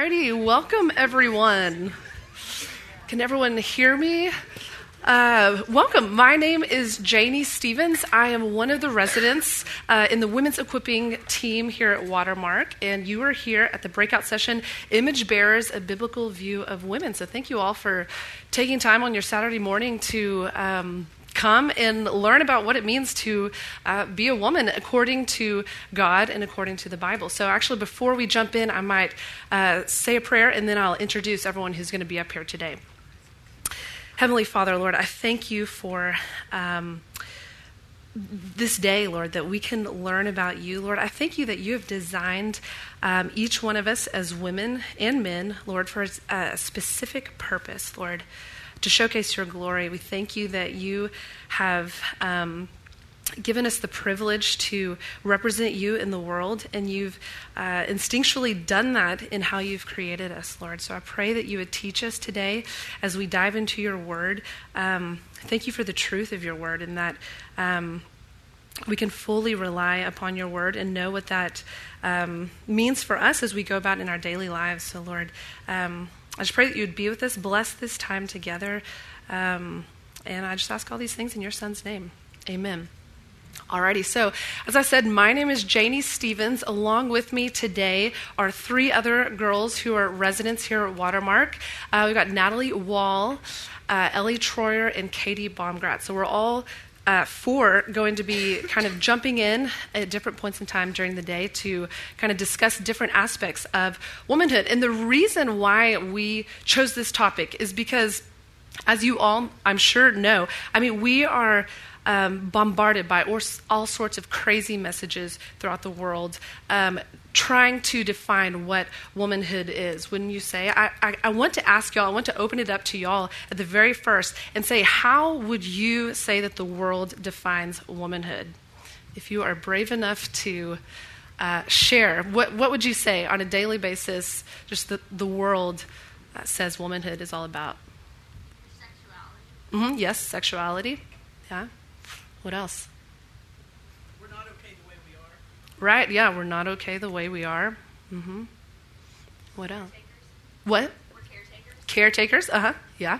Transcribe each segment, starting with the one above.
righty, welcome everyone. Can everyone hear me? Uh, welcome. My name is Janie Stevens. I am one of the residents uh, in the women's equipping team here at Watermark, and you are here at the breakout session, Image Bearers: A Biblical View of Women. So, thank you all for taking time on your Saturday morning to. Um, come and learn about what it means to uh, be a woman according to God and according to the Bible. So, actually, before we jump in, I might uh, say a prayer and then I'll introduce everyone who's going to be up here today. Heavenly Father, Lord, I thank you for. Um, this day, Lord, that we can learn about you. Lord, I thank you that you have designed um, each one of us as women and men, Lord, for a specific purpose, Lord to showcase your glory. We thank you that you have. Um, given us the privilege to represent you in the world, and you've uh, instinctually done that in how you've created us, Lord. So I pray that you would teach us today as we dive into your word. Um, thank you for the truth of your word, and that um, we can fully rely upon your word and know what that um, means for us as we go about in our daily lives. So, Lord, um, I just pray that you would be with us, bless this time together. Um, and I just ask all these things in your son's name. Amen. Alrighty, so as I said, my name is Janie Stevens. Along with me today are three other girls who are residents here at Watermark. Uh, we've got Natalie Wall, uh, Ellie Troyer, and Katie Baumgrat. So we're all uh, four going to be kind of jumping in at different points in time during the day to kind of discuss different aspects of womanhood. And the reason why we chose this topic is because, as you all, I'm sure, know, I mean, we are. Um, bombarded by all sorts of crazy messages throughout the world, um, trying to define what womanhood is. When you say, I, I, I, want to ask y'all, I want to open it up to y'all at the very first and say, how would you say that the world defines womanhood? If you are brave enough to uh, share, what, what would you say on a daily basis, just the, the world uh, says womanhood is all about? Sexuality. Mm-hmm, yes, sexuality. Yeah. What else? Right? Yeah, we're not okay the way we are. Mm-hmm. What else? What? We're caretakers. Caretakers? Uh huh. Yeah.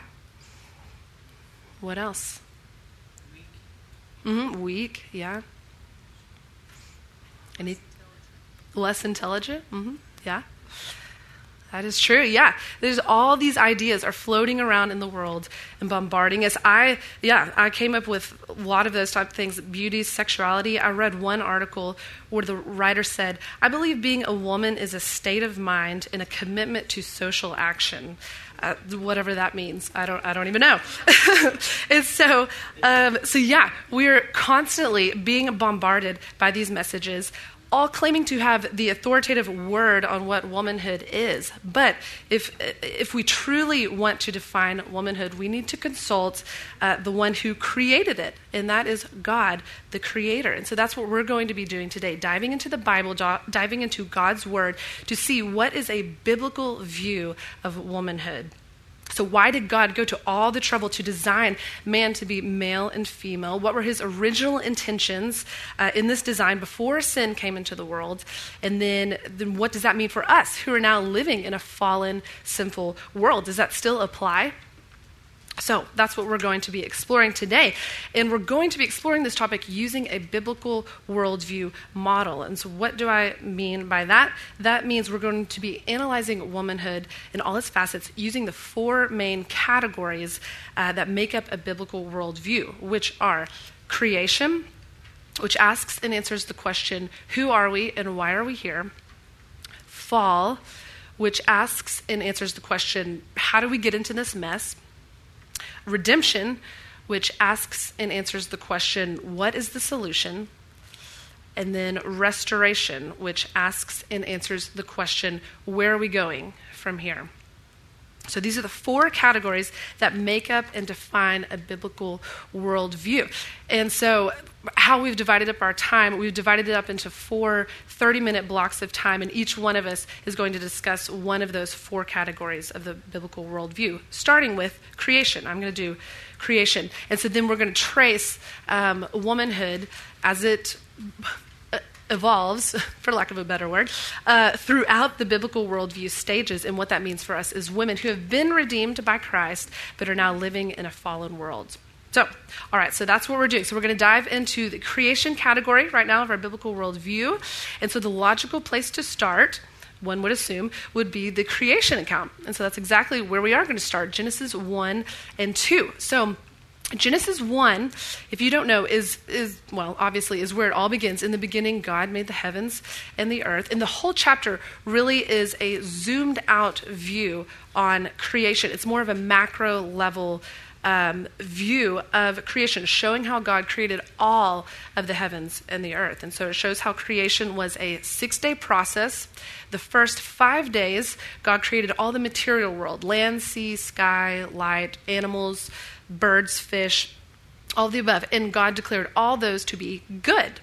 What else? Weak. Mm-hmm. Weak. Yeah. Any less intelligent? Mm-hmm. Yeah. That is true. Yeah. There's all these ideas are floating around in the world and bombarding us. I, yeah, I came up with a lot of those type of things beauty, sexuality. I read one article where the writer said, I believe being a woman is a state of mind and a commitment to social action. Uh, whatever that means, I don't, I don't even know. and so, um, so yeah, we're constantly being bombarded by these messages all claiming to have the authoritative word on what womanhood is. But if, if we truly want to define womanhood, we need to consult uh, the one who created it, and that is God, the creator. And so that's what we're going to be doing today diving into the Bible, diving into God's word to see what is a biblical view of womanhood. So, why did God go to all the trouble to design man to be male and female? What were his original intentions uh, in this design before sin came into the world? And then, then, what does that mean for us who are now living in a fallen, sinful world? Does that still apply? So that's what we're going to be exploring today. And we're going to be exploring this topic using a biblical worldview model. And so, what do I mean by that? That means we're going to be analyzing womanhood in all its facets using the four main categories uh, that make up a biblical worldview, which are creation, which asks and answers the question, Who are we and why are we here? Fall, which asks and answers the question, How do we get into this mess? Redemption, which asks and answers the question, What is the solution? And then restoration, which asks and answers the question, Where are we going from here? So these are the four categories that make up and define a biblical worldview. And so, how we've divided up our time, we've divided it up into four 30 minute blocks of time, and each one of us is going to discuss one of those four categories of the biblical worldview, starting with creation. I'm going to do creation. And so then we're going to trace um, womanhood as it evolves, for lack of a better word, uh, throughout the biblical worldview stages. And what that means for us is women who have been redeemed by Christ but are now living in a fallen world. So, all right, so that's what we're doing. So, we're going to dive into the creation category right now of our biblical worldview. And so, the logical place to start, one would assume, would be the creation account. And so, that's exactly where we are going to start Genesis 1 and 2. So, Genesis 1, if you don't know, is, is, well, obviously, is where it all begins. In the beginning, God made the heavens and the earth. And the whole chapter really is a zoomed out view on creation. It's more of a macro level um, view of creation, showing how God created all of the heavens and the earth. And so it shows how creation was a six day process. The first five days, God created all the material world land, sea, sky, light, animals birds, fish, all the above. And God declared all those to be good.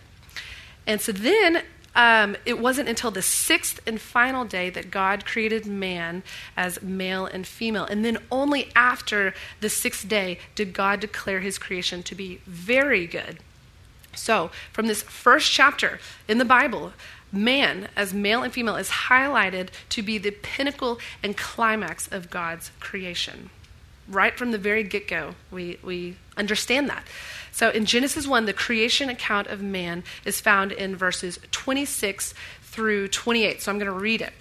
And so then um, it wasn't until the sixth and final day that God created man as male and female. And then only after the sixth day did God declare his creation to be very good. So, from this first chapter in the Bible, man as male and female is highlighted to be the pinnacle and climax of God's creation right from the very get go, we, we understand that. So in Genesis 1, the creation account of man is found in verses 26 through 28. So I'm going to read it.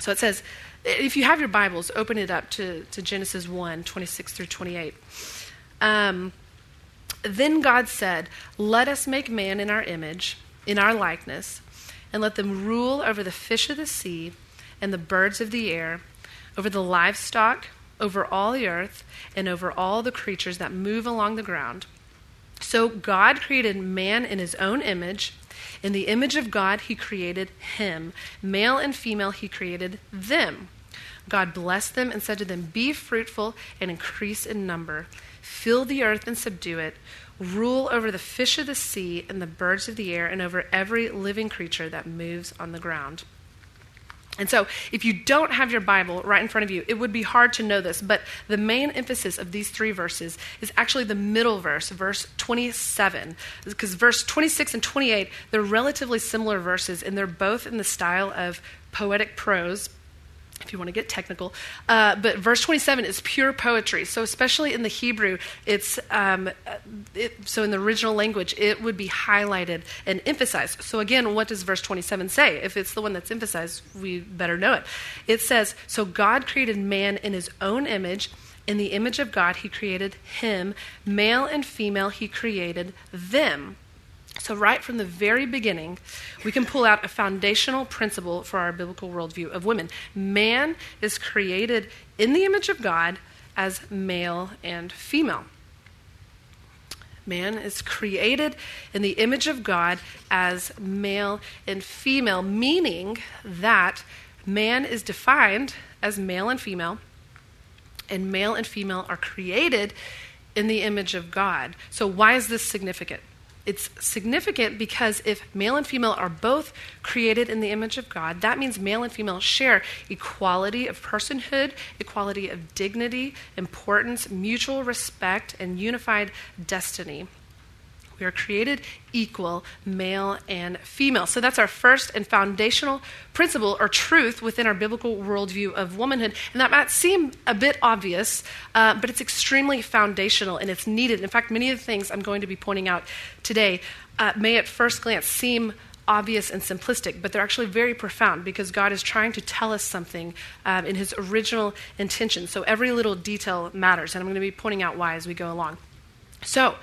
So it says, if you have your Bibles, open it up to, to Genesis 1, 26 through 28. Um, then God said, Let us make man in our image, in our likeness, and let them rule over the fish of the sea and the birds of the air, over the livestock over all the earth and over all the creatures that move along the ground. So God created man in his own image. In the image of God, he created him. Male and female, he created them. God blessed them and said to them, Be fruitful and increase in number. Fill the earth and subdue it. Rule over the fish of the sea and the birds of the air and over every living creature that moves on the ground. And so, if you don't have your Bible right in front of you, it would be hard to know this, but the main emphasis of these three verses is actually the middle verse, verse 27. Because verse 26 and 28, they're relatively similar verses, and they're both in the style of poetic prose if you want to get technical. Uh, but verse 27 is pure poetry. So, especially in the Hebrew, it's um, it, so in the original language, it would be highlighted and emphasized. So, again, what does verse 27 say? If it's the one that's emphasized, we better know it. It says, So God created man in his own image. In the image of God, he created him. Male and female, he created them. So, right from the very beginning, we can pull out a foundational principle for our biblical worldview of women. Man is created in the image of God as male and female. Man is created in the image of God as male and female, meaning that man is defined as male and female, and male and female are created in the image of God. So, why is this significant? It's significant because if male and female are both created in the image of God, that means male and female share equality of personhood, equality of dignity, importance, mutual respect, and unified destiny. We are created equal, male and female. So that's our first and foundational principle or truth within our biblical worldview of womanhood. And that might seem a bit obvious, uh, but it's extremely foundational and it's needed. In fact, many of the things I'm going to be pointing out today uh, may at first glance seem obvious and simplistic, but they're actually very profound because God is trying to tell us something um, in His original intention. So every little detail matters, and I'm going to be pointing out why as we go along. So,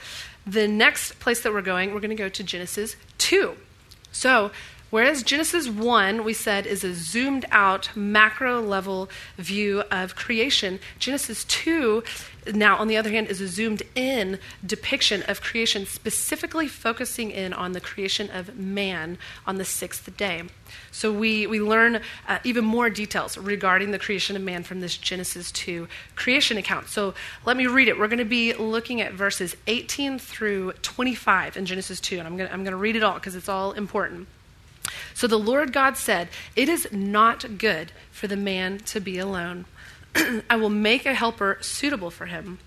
the next place that we're going, we're going to go to Genesis 2. So, whereas Genesis 1, we said, is a zoomed out, macro level view of creation, Genesis 2 now, on the other hand, is a zoomed in depiction of creation, specifically focusing in on the creation of man on the sixth day. So we, we learn uh, even more details regarding the creation of man from this Genesis 2 creation account. So let me read it. We're going to be looking at verses 18 through 25 in Genesis 2, and I'm going to, I'm going to read it all because it's all important. So the Lord God said, It is not good for the man to be alone. I will make a helper suitable for him.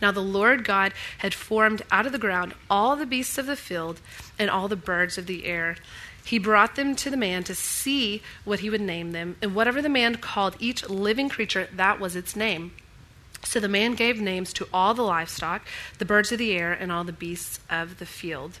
Now the Lord God had formed out of the ground all the beasts of the field and all the birds of the air. he brought them to the man to see what he would name them, and whatever the man called each living creature, that was its name. So the man gave names to all the livestock, the birds of the air, and all the beasts of the field.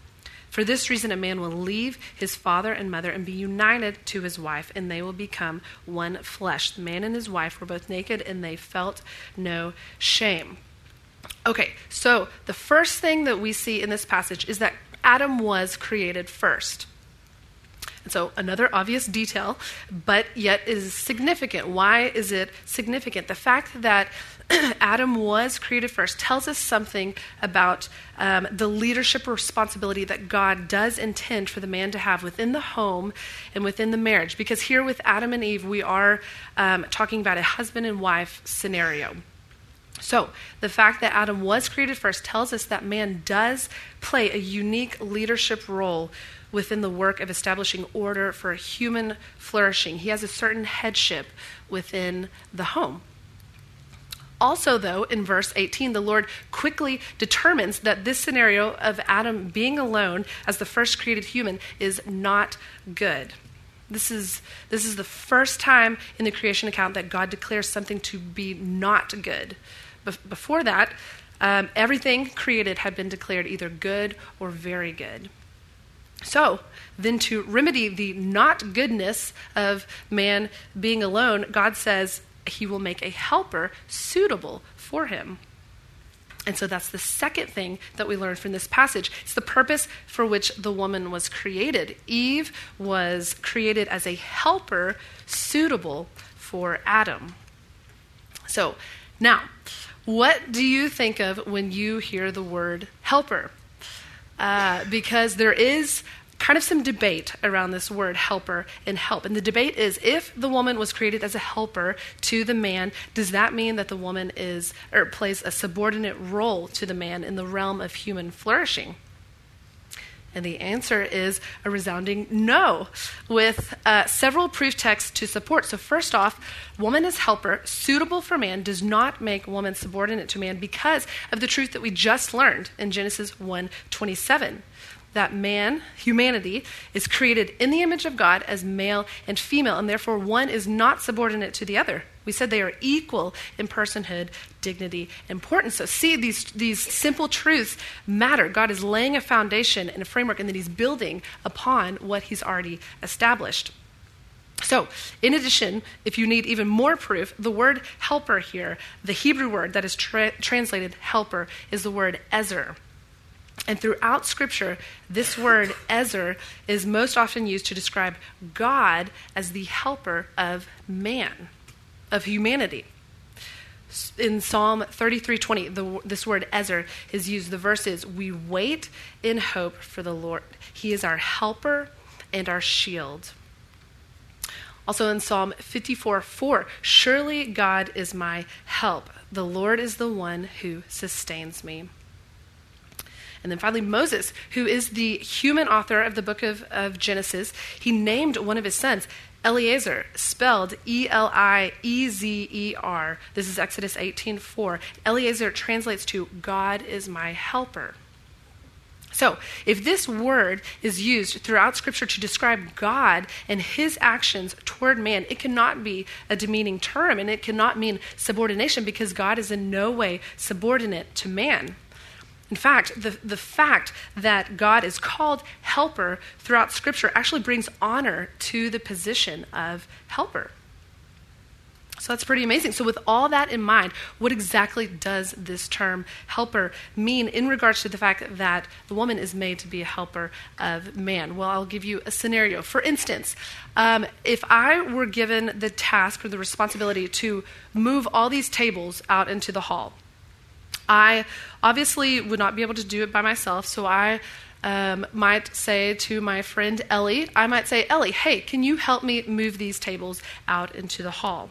For this reason, a man will leave his father and mother and be united to his wife, and they will become one flesh. The man and his wife were both naked, and they felt no shame. Okay, so the first thing that we see in this passage is that Adam was created first. And so, another obvious detail, but yet is significant. Why is it significant? The fact that Adam was created first tells us something about um, the leadership responsibility that God does intend for the man to have within the home and within the marriage. Because here with Adam and Eve, we are um, talking about a husband and wife scenario. So, the fact that Adam was created first tells us that man does play a unique leadership role within the work of establishing order for human flourishing. He has a certain headship within the home. Also, though, in verse 18, the Lord quickly determines that this scenario of Adam being alone as the first created human is not good. This is, this is the first time in the creation account that God declares something to be not good before that, um, everything created had been declared either good or very good. So, then to remedy the not goodness of man being alone, God says he will make a helper suitable for him. And so that's the second thing that we learn from this passage. It's the purpose for which the woman was created. Eve was created as a helper suitable for Adam. So now, what do you think of when you hear the word helper? Uh, because there is kind of some debate around this word helper and help. And the debate is if the woman was created as a helper to the man, does that mean that the woman is or plays a subordinate role to the man in the realm of human flourishing? And the answer is a resounding no, with uh, several proof texts to support. So, first off, woman as helper, suitable for man, does not make woman subordinate to man because of the truth that we just learned in Genesis 1 27 that man, humanity, is created in the image of God as male and female, and therefore one is not subordinate to the other. We said they are equal in personhood, dignity, importance. So, see, these, these simple truths matter. God is laying a foundation and a framework, and then He's building upon what He's already established. So, in addition, if you need even more proof, the word helper here, the Hebrew word that is tra- translated helper, is the word ezer. And throughout Scripture, this word, Ezer, is most often used to describe God as the helper of man, of humanity. In Psalm 33:20, this word Ezer is used. The verse is, "We wait in hope for the Lord. He is our helper and our shield." Also in Psalm 54:4, "Surely God is my help. The Lord is the one who sustains me." And then finally, Moses, who is the human author of the book of, of Genesis, he named one of his sons Eliezer, spelled E L I E Z E R. This is Exodus 18:4. Eliezer translates to God is my helper. So, if this word is used throughout Scripture to describe God and his actions toward man, it cannot be a demeaning term and it cannot mean subordination because God is in no way subordinate to man. In fact, the, the fact that God is called helper throughout Scripture actually brings honor to the position of helper. So that's pretty amazing. So, with all that in mind, what exactly does this term helper mean in regards to the fact that the woman is made to be a helper of man? Well, I'll give you a scenario. For instance, um, if I were given the task or the responsibility to move all these tables out into the hall, I obviously would not be able to do it by myself, so I um, might say to my friend Ellie, I might say, Ellie, hey, can you help me move these tables out into the hall?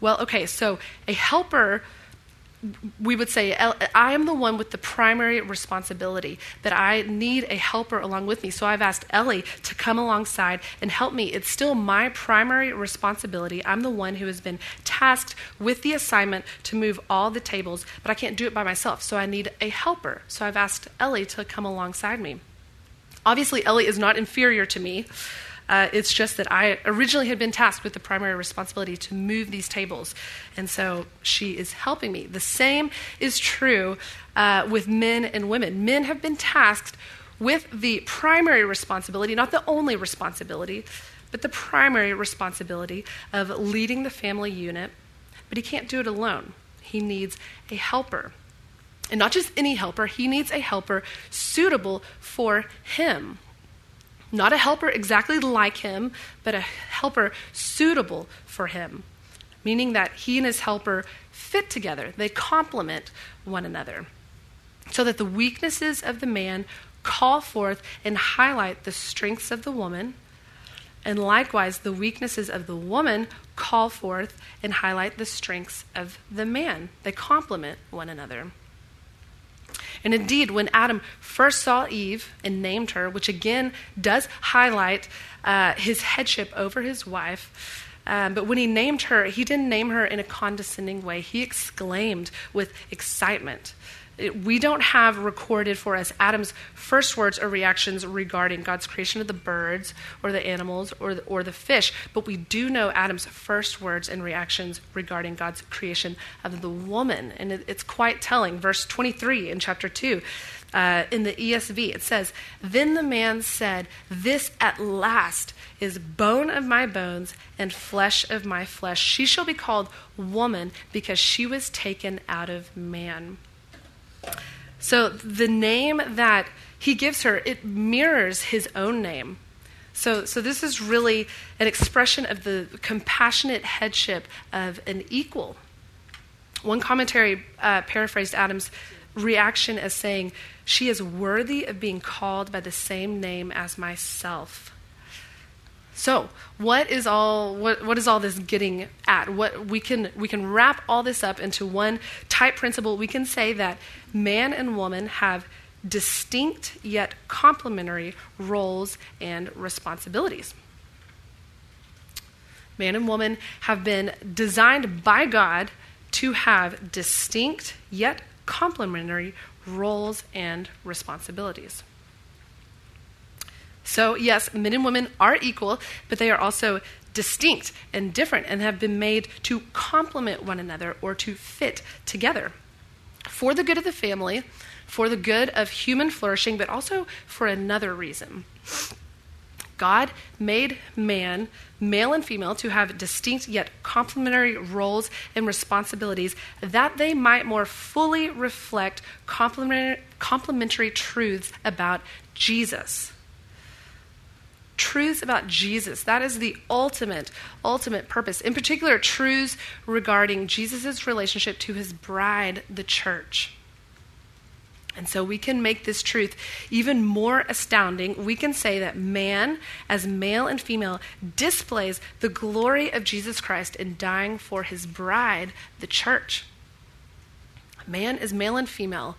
Well, okay, so a helper we would say, I am the one with the primary responsibility, that I need a helper along with me. So I've asked Ellie to come alongside and help me. It's still my primary responsibility. I'm the one who has been tasked with the assignment to move all the tables, but I can't do it by myself. So I need a helper. So I've asked Ellie to come alongside me. Obviously, Ellie is not inferior to me. Uh, it's just that I originally had been tasked with the primary responsibility to move these tables. And so she is helping me. The same is true uh, with men and women. Men have been tasked with the primary responsibility, not the only responsibility, but the primary responsibility of leading the family unit. But he can't do it alone, he needs a helper. And not just any helper, he needs a helper suitable for him. Not a helper exactly like him, but a helper suitable for him, meaning that he and his helper fit together, they complement one another, so that the weaknesses of the man call forth and highlight the strengths of the woman. And likewise, the weaknesses of the woman call forth and highlight the strengths of the man. They complement one another. And indeed, when Adam first saw Eve and named her, which again does highlight uh, his headship over his wife, um, but when he named her, he didn't name her in a condescending way. He exclaimed with excitement we don't have recorded for us Adam's first words or reactions regarding God's creation of the birds or the animals or the, or the fish, but we do know Adam's first words and reactions regarding God's creation of the woman. And it, it's quite telling. Verse 23 in chapter 2. Uh, in the ESV, it says, Then the man said, This at last is bone of my bones and flesh of my flesh. She shall be called woman because she was taken out of man. So the name that he gives her, it mirrors his own name. So, so this is really an expression of the compassionate headship of an equal. One commentary uh, paraphrased Adam's reaction as saying, She is worthy of being called by the same name as myself. So, what is all what, what is all this getting at? What we can we can wrap all this up into one type principle. We can say that man and woman have distinct yet complementary roles and responsibilities. Man and woman have been designed by God to have distinct yet complementary roles and responsibilities. So, yes, men and women are equal, but they are also distinct and different and have been made to complement one another or to fit together for the good of the family, for the good of human flourishing, but also for another reason. God made man, male and female, to have distinct yet complementary roles and responsibilities that they might more fully reflect complementary, truths about Jesus truths about Jesus. That is the ultimate, ultimate purpose. In particular, truths regarding Jesus' relationship to his bride, the church. And so we can make this truth even more astounding. We can say that man, as male and female, displays the glory of Jesus Christ in dying for his bride, the church man is male and female,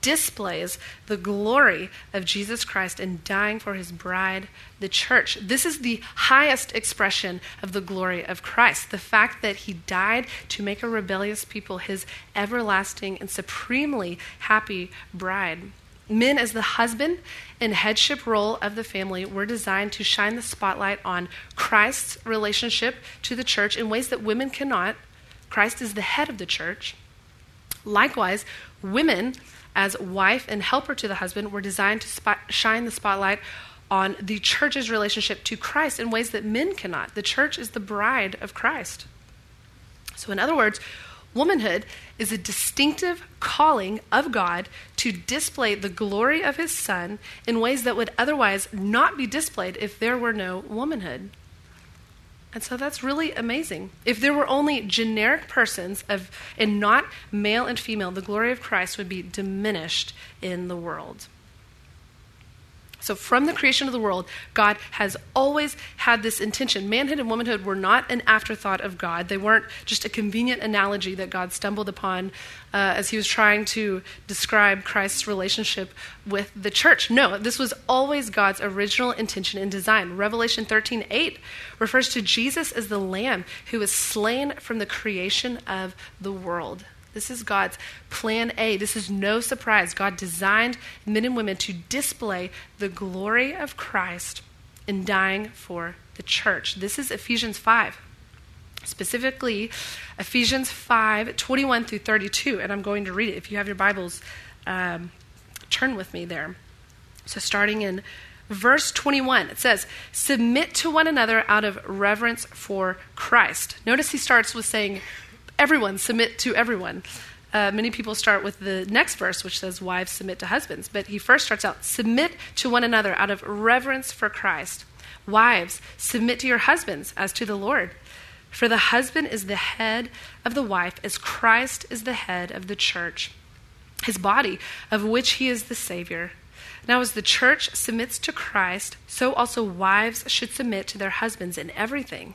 displays the glory of Jesus Christ in dying for his bride, the church. This is the highest expression of the glory of Christ. The fact that he died to make a rebellious people his everlasting and supremely happy bride. Men, as the husband and headship role of the family, were designed to shine the spotlight on Christ's relationship to the church in ways that women cannot. Christ is the head of the church. Likewise, women, as wife and helper to the husband, were designed to spot, shine the spotlight on the church's relationship to Christ in ways that men cannot. The church is the bride of Christ. So, in other words, womanhood is a distinctive calling of God to display the glory of his son in ways that would otherwise not be displayed if there were no womanhood. And so that's really amazing. If there were only generic persons of, and not male and female, the glory of Christ would be diminished in the world. So, from the creation of the world, God has always had this intention. Manhood and womanhood were not an afterthought of God. They weren't just a convenient analogy that God stumbled upon uh, as he was trying to describe Christ's relationship with the church. No, this was always God's original intention and design. Revelation 13 8 refers to Jesus as the Lamb who was slain from the creation of the world. This is God's plan A. This is no surprise. God designed men and women to display the glory of Christ in dying for the church. This is Ephesians 5. Specifically, Ephesians 5 21 through 32. And I'm going to read it. If you have your Bibles, um, turn with me there. So, starting in verse 21, it says, Submit to one another out of reverence for Christ. Notice he starts with saying, everyone, submit to everyone. Uh, many people start with the next verse, which says, Wives, submit to husbands. But he first starts out, Submit to one another out of reverence for Christ. Wives, submit to your husbands as to the Lord. For the husband is the head of the wife, as Christ is the head of the church, his body, of which he is the Savior. Now, as the church submits to Christ, so also wives should submit to their husbands in everything.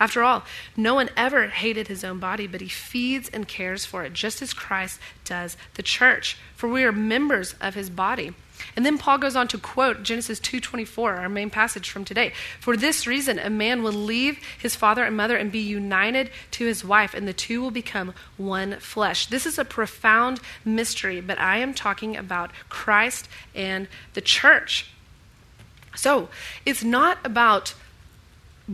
After all, no one ever hated his own body, but he feeds and cares for it, just as Christ does the church. For we are members of his body. And then Paul goes on to quote Genesis 2:24, our main passage from today. For this reason a man will leave his father and mother and be united to his wife and the two will become one flesh. This is a profound mystery, but I am talking about Christ and the church. So, it's not about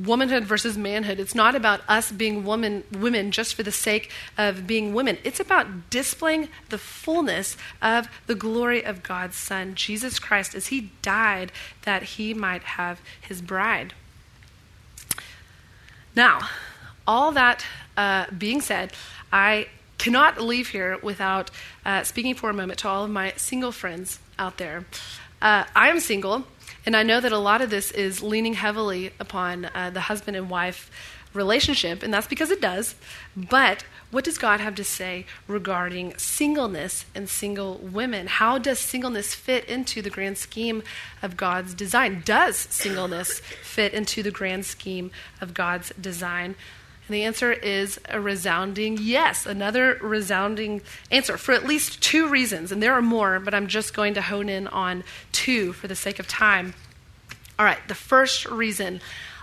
womanhood versus manhood. It's not about us being woman, women just for the sake of being women. It's about displaying the fullness of the glory of God's Son, Jesus Christ, as He died that He might have His bride. Now, all that uh, being said, I cannot leave here without uh, speaking for a moment to all of my single friends out there. Uh, I am single. And I know that a lot of this is leaning heavily upon uh, the husband and wife relationship, and that's because it does. But what does God have to say regarding singleness and single women? How does singleness fit into the grand scheme of God's design? Does singleness fit into the grand scheme of God's design? And the answer is a resounding yes. Another resounding answer for at least two reasons. And there are more, but I'm just going to hone in on two for the sake of time. All right, the first reason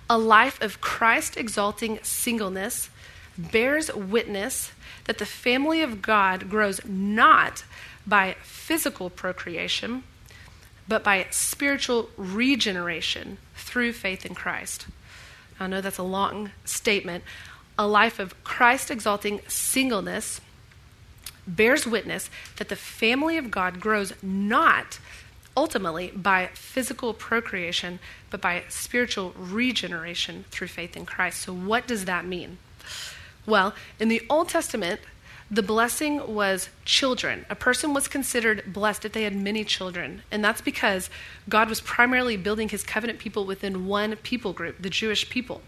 a life of Christ exalting singleness bears witness that the family of God grows not by physical procreation, but by spiritual regeneration through faith in Christ. I know that's a long statement, a life of Christ exalting singleness bears witness that the family of God grows not ultimately by physical procreation, but by spiritual regeneration through faith in Christ. So, what does that mean? Well, in the Old Testament, the blessing was children. A person was considered blessed if they had many children. And that's because God was primarily building his covenant people within one people group, the Jewish people.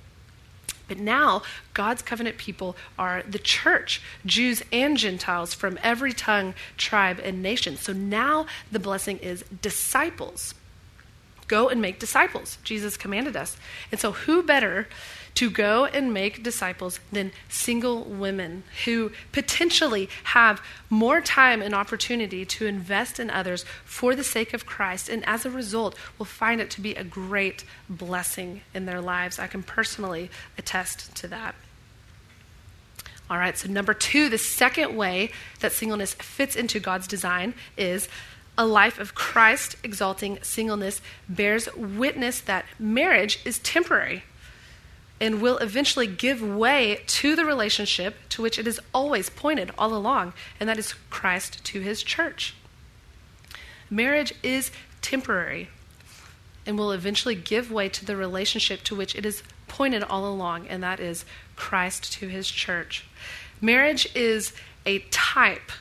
But now, God's covenant people are the church, Jews and Gentiles from every tongue, tribe, and nation. So now the blessing is disciples. Go and make disciples, Jesus commanded us. And so, who better to go and make disciples than single women who potentially have more time and opportunity to invest in others for the sake of Christ, and as a result, will find it to be a great blessing in their lives. I can personally attest to that. All right, so number two, the second way that singleness fits into God's design is a life of Christ exalting singleness bears witness that marriage is temporary and will eventually give way to the relationship to which it is always pointed all along, and that is Christ to his church. Marriage is temporary and will eventually give way to the relationship to which it is pointed all along, and that is Christ to his church. Marriage is a type,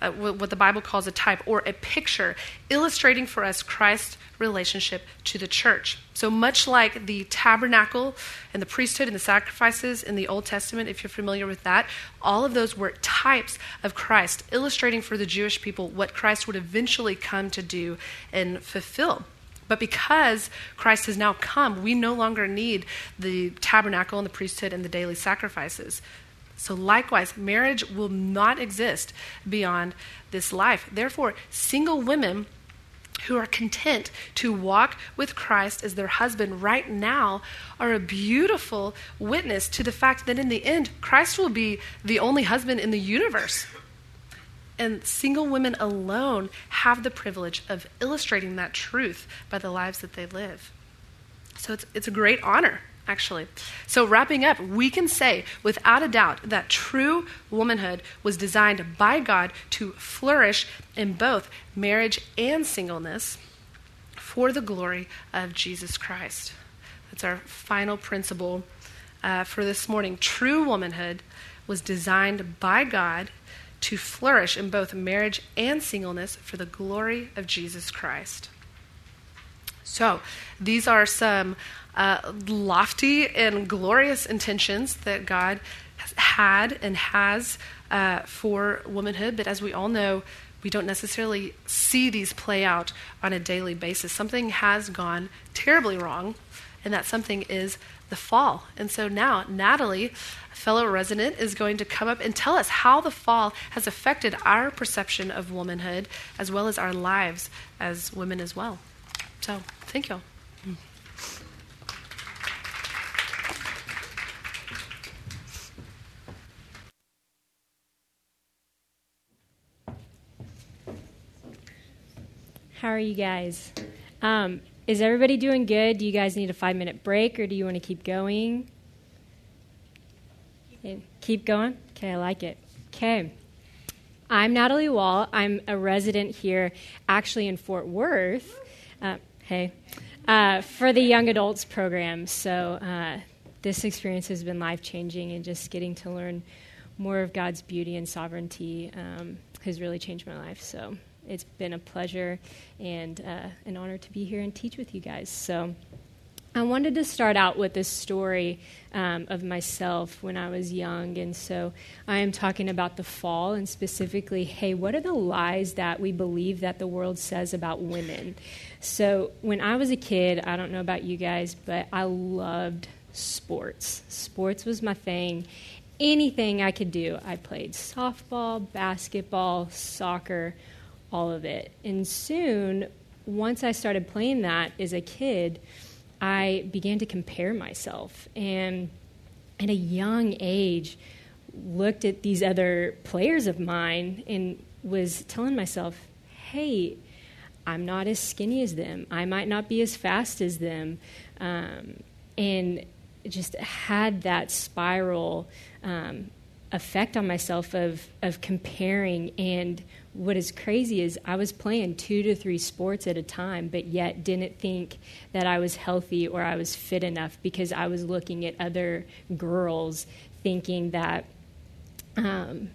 uh, what the Bible calls a type, or a picture, illustrating for us Christ's relationship to the church. So much like the tabernacle and the priesthood and the sacrifices in the Old Testament, if you're familiar with that, all of those were types of Christ, illustrating for the Jewish people what Christ would eventually come to do and fulfill. But because Christ has now come, we no longer need the tabernacle and the priesthood and the daily sacrifices. So, likewise, marriage will not exist beyond this life. Therefore, single women who are content to walk with Christ as their husband right now are a beautiful witness to the fact that in the end, Christ will be the only husband in the universe. And single women alone have the privilege of illustrating that truth by the lives that they live. So it's, it's a great honor, actually. So, wrapping up, we can say without a doubt that true womanhood was designed by God to flourish in both marriage and singleness for the glory of Jesus Christ. That's our final principle uh, for this morning. True womanhood was designed by God to flourish in both marriage and singleness for the glory of Jesus Christ. So, these are some uh, lofty and glorious intentions that God had and has uh, for womanhood, but as we all know, we don't necessarily see these play out on a daily basis. Something has gone terribly wrong, and that something is the fall. And so now, Natalie a fellow resident, is going to come up and tell us how the fall has affected our perception of womanhood as well as our lives as women as well. So, thank you. How are you guys? Um, is everybody doing good? Do you guys need a five minute break or do you want to keep going? Keep going? Okay, I like it. Okay. I'm Natalie Wall. I'm a resident here, actually in Fort Worth. Uh, hey. Uh, for the young adults program. So uh, this experience has been life changing, and just getting to learn more of God's beauty and sovereignty um, has really changed my life. So it's been a pleasure and uh, an honor to be here and teach with you guys. So. I wanted to start out with this story um, of myself when I was young. And so I am talking about the fall and specifically, hey, what are the lies that we believe that the world says about women? So when I was a kid, I don't know about you guys, but I loved sports. Sports was my thing. Anything I could do, I played softball, basketball, soccer, all of it. And soon, once I started playing that as a kid, I began to compare myself. And at a young age, looked at these other players of mine and was telling myself, hey, I'm not as skinny as them. I might not be as fast as them. Um, and just had that spiral um, effect on myself of, of comparing and what is crazy is I was playing two to three sports at a time, but yet didn't think that I was healthy or I was fit enough because I was looking at other girls thinking that um,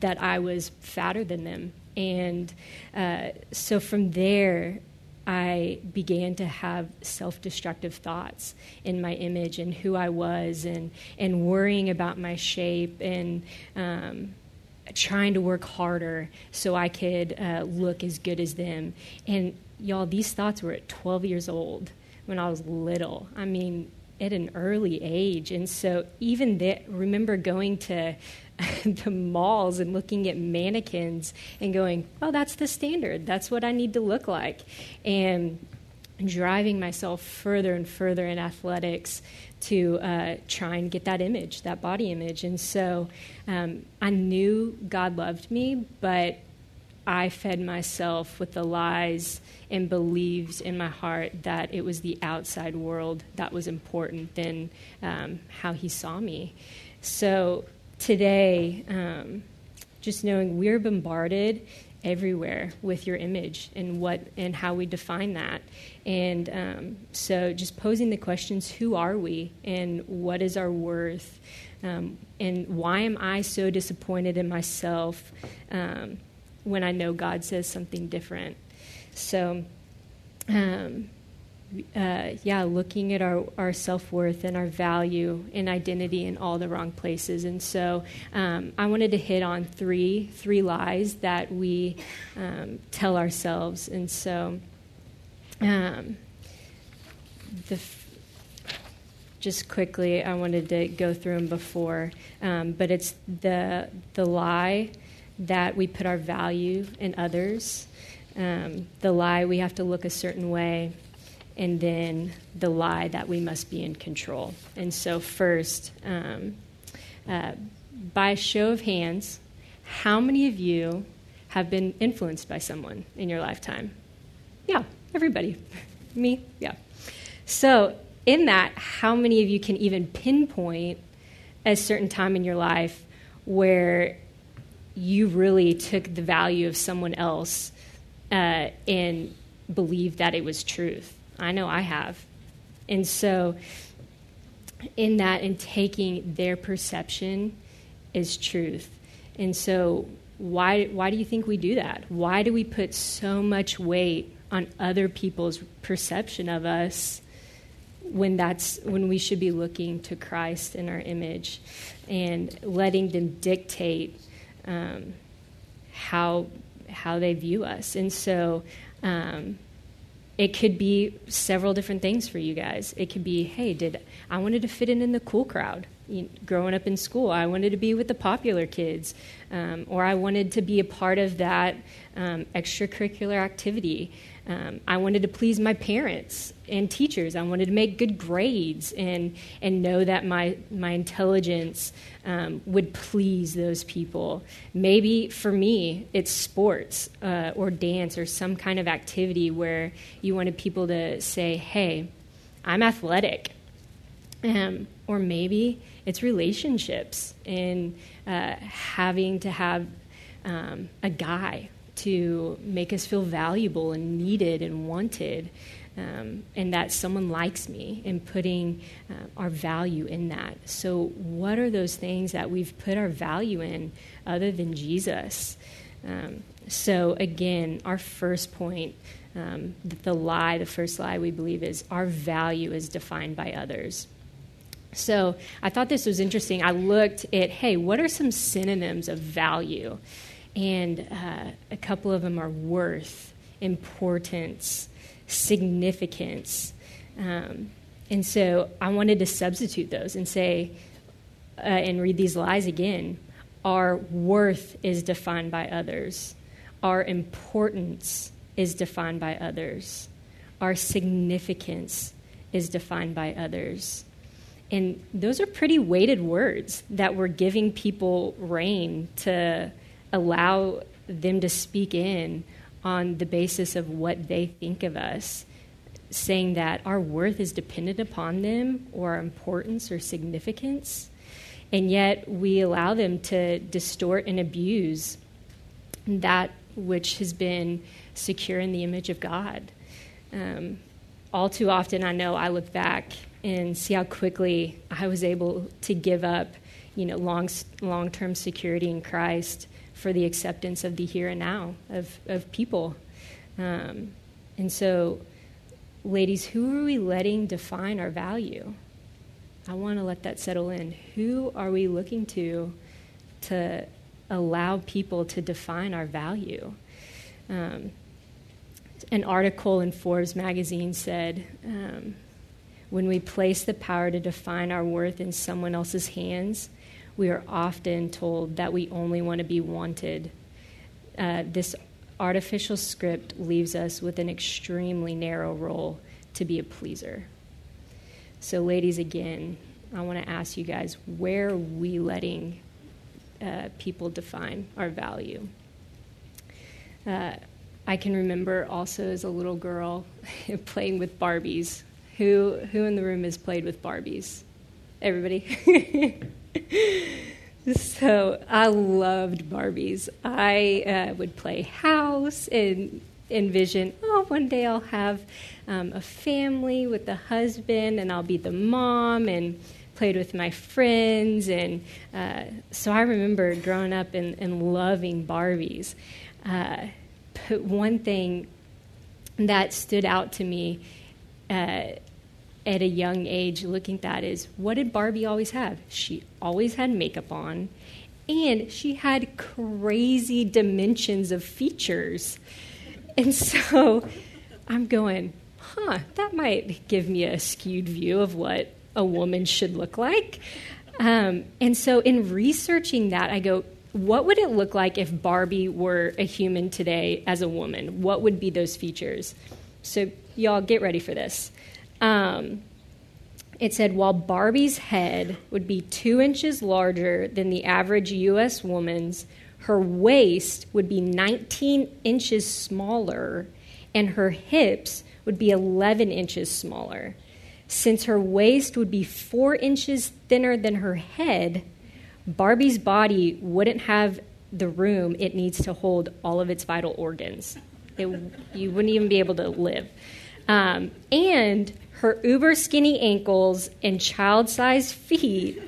that I was fatter than them. And uh, so from there, I began to have self destructive thoughts in my image and who I was, and, and worrying about my shape, and um, trying to work harder so I could uh, look as good as them. And y'all, these thoughts were at 12 years old when I was little. I mean, at an early age. And so even that, remember going to the malls and looking at mannequins and going, oh, that's the standard. That's what I need to look like. And driving myself further and further in athletics to uh, try and get that image, that body image. And so um, I knew God loved me, but I fed myself with the lies and believed in my heart that it was the outside world that was important than um, how He saw me. So today, um, just knowing we're bombarded everywhere with your image and what and how we define that. And um, so, just posing the questions: Who are we, and what is our worth, um, and why am I so disappointed in myself um, when I know God says something different? So. Um, uh, yeah, looking at our, our self worth and our value and identity in all the wrong places. And so um, I wanted to hit on three three lies that we um, tell ourselves. And so um, the f- just quickly, I wanted to go through them before, um, but it's the the lie that we put our value in others. Um, the lie we have to look a certain way and then the lie that we must be in control. And so, first, um, uh, by show of hands, how many of you have been influenced by someone in your lifetime? Yeah, everybody. Me? Yeah. So, in that, how many of you can even pinpoint a certain time in your life where you really took the value of someone else uh, and believed that it was truth? I know I have. And so, in that, in taking their perception is truth. And so, why, why do you think we do that? Why do we put so much weight on other people's perception of us when that's when we should be looking to Christ in our image and letting them dictate um, how how they view us? And so, um, it could be several different things for you guys. It could be, hey, did I wanted to fit in in the cool crowd? You growing up in school, I wanted to be with the popular kids, um, or I wanted to be a part of that um, extracurricular activity. Um, I wanted to please my parents and teachers. I wanted to make good grades and and know that my my intelligence um, would please those people. Maybe for me, it's sports uh, or dance or some kind of activity where you wanted people to say, "Hey, I'm athletic," um, or maybe it's relationships and uh, having to have um, a guy to make us feel valuable and needed and wanted. Um, and that someone likes me and putting uh, our value in that. So, what are those things that we've put our value in other than Jesus? Um, so, again, our first point um, the lie, the first lie we believe is our value is defined by others. So, I thought this was interesting. I looked at, hey, what are some synonyms of value? And uh, a couple of them are worth, importance, significance. Um, and so I wanted to substitute those and say, uh, and read these lies again. Our worth is defined by others. Our importance is defined by others. Our significance is defined by others. And those are pretty weighted words that we're giving people rein to allow them to speak in on the basis of what they think of us, saying that our worth is dependent upon them or our importance or significance. And yet we allow them to distort and abuse that which has been secure in the image of God. Um, all too often, I know I look back and see how quickly I was able to give up, you know, long long term security in Christ for the acceptance of the here and now of, of people. Um, and so, ladies, who are we letting define our value? I want to let that settle in. Who are we looking to to allow people to define our value? Um, an article in Forbes magazine said, um, when we place the power to define our worth in someone else's hands, we are often told that we only want to be wanted. Uh, this artificial script leaves us with an extremely narrow role to be a pleaser. So, ladies, again, I want to ask you guys where are we letting uh, people define our value? Uh, I can remember also as a little girl playing with Barbies. Who, who in the room has played with Barbies? Everybody? So I loved Barbies. I uh, would play house and envision, oh, one day I'll have um, a family with a husband and I'll be the mom and played with my friends. And uh, so I remember growing up and, and loving Barbies. Uh, but one thing that stood out to me uh, at a young age looking at that is what did Barbie always have? She always had makeup on, and she had crazy dimensions of features. And so I'm going, huh, that might give me a skewed view of what a woman should look like. Um, and so in researching that, I go, what would it look like if Barbie were a human today as a woman? What would be those features? So, y'all get ready for this. Um, it said while Barbie's head would be two inches larger than the average U.S. woman's, her waist would be 19 inches smaller, and her hips would be 11 inches smaller. Since her waist would be four inches thinner than her head, Barbie's body wouldn't have the room it needs to hold all of its vital organs. It, you wouldn't even be able to live. Um, and her uber skinny ankles and child sized feet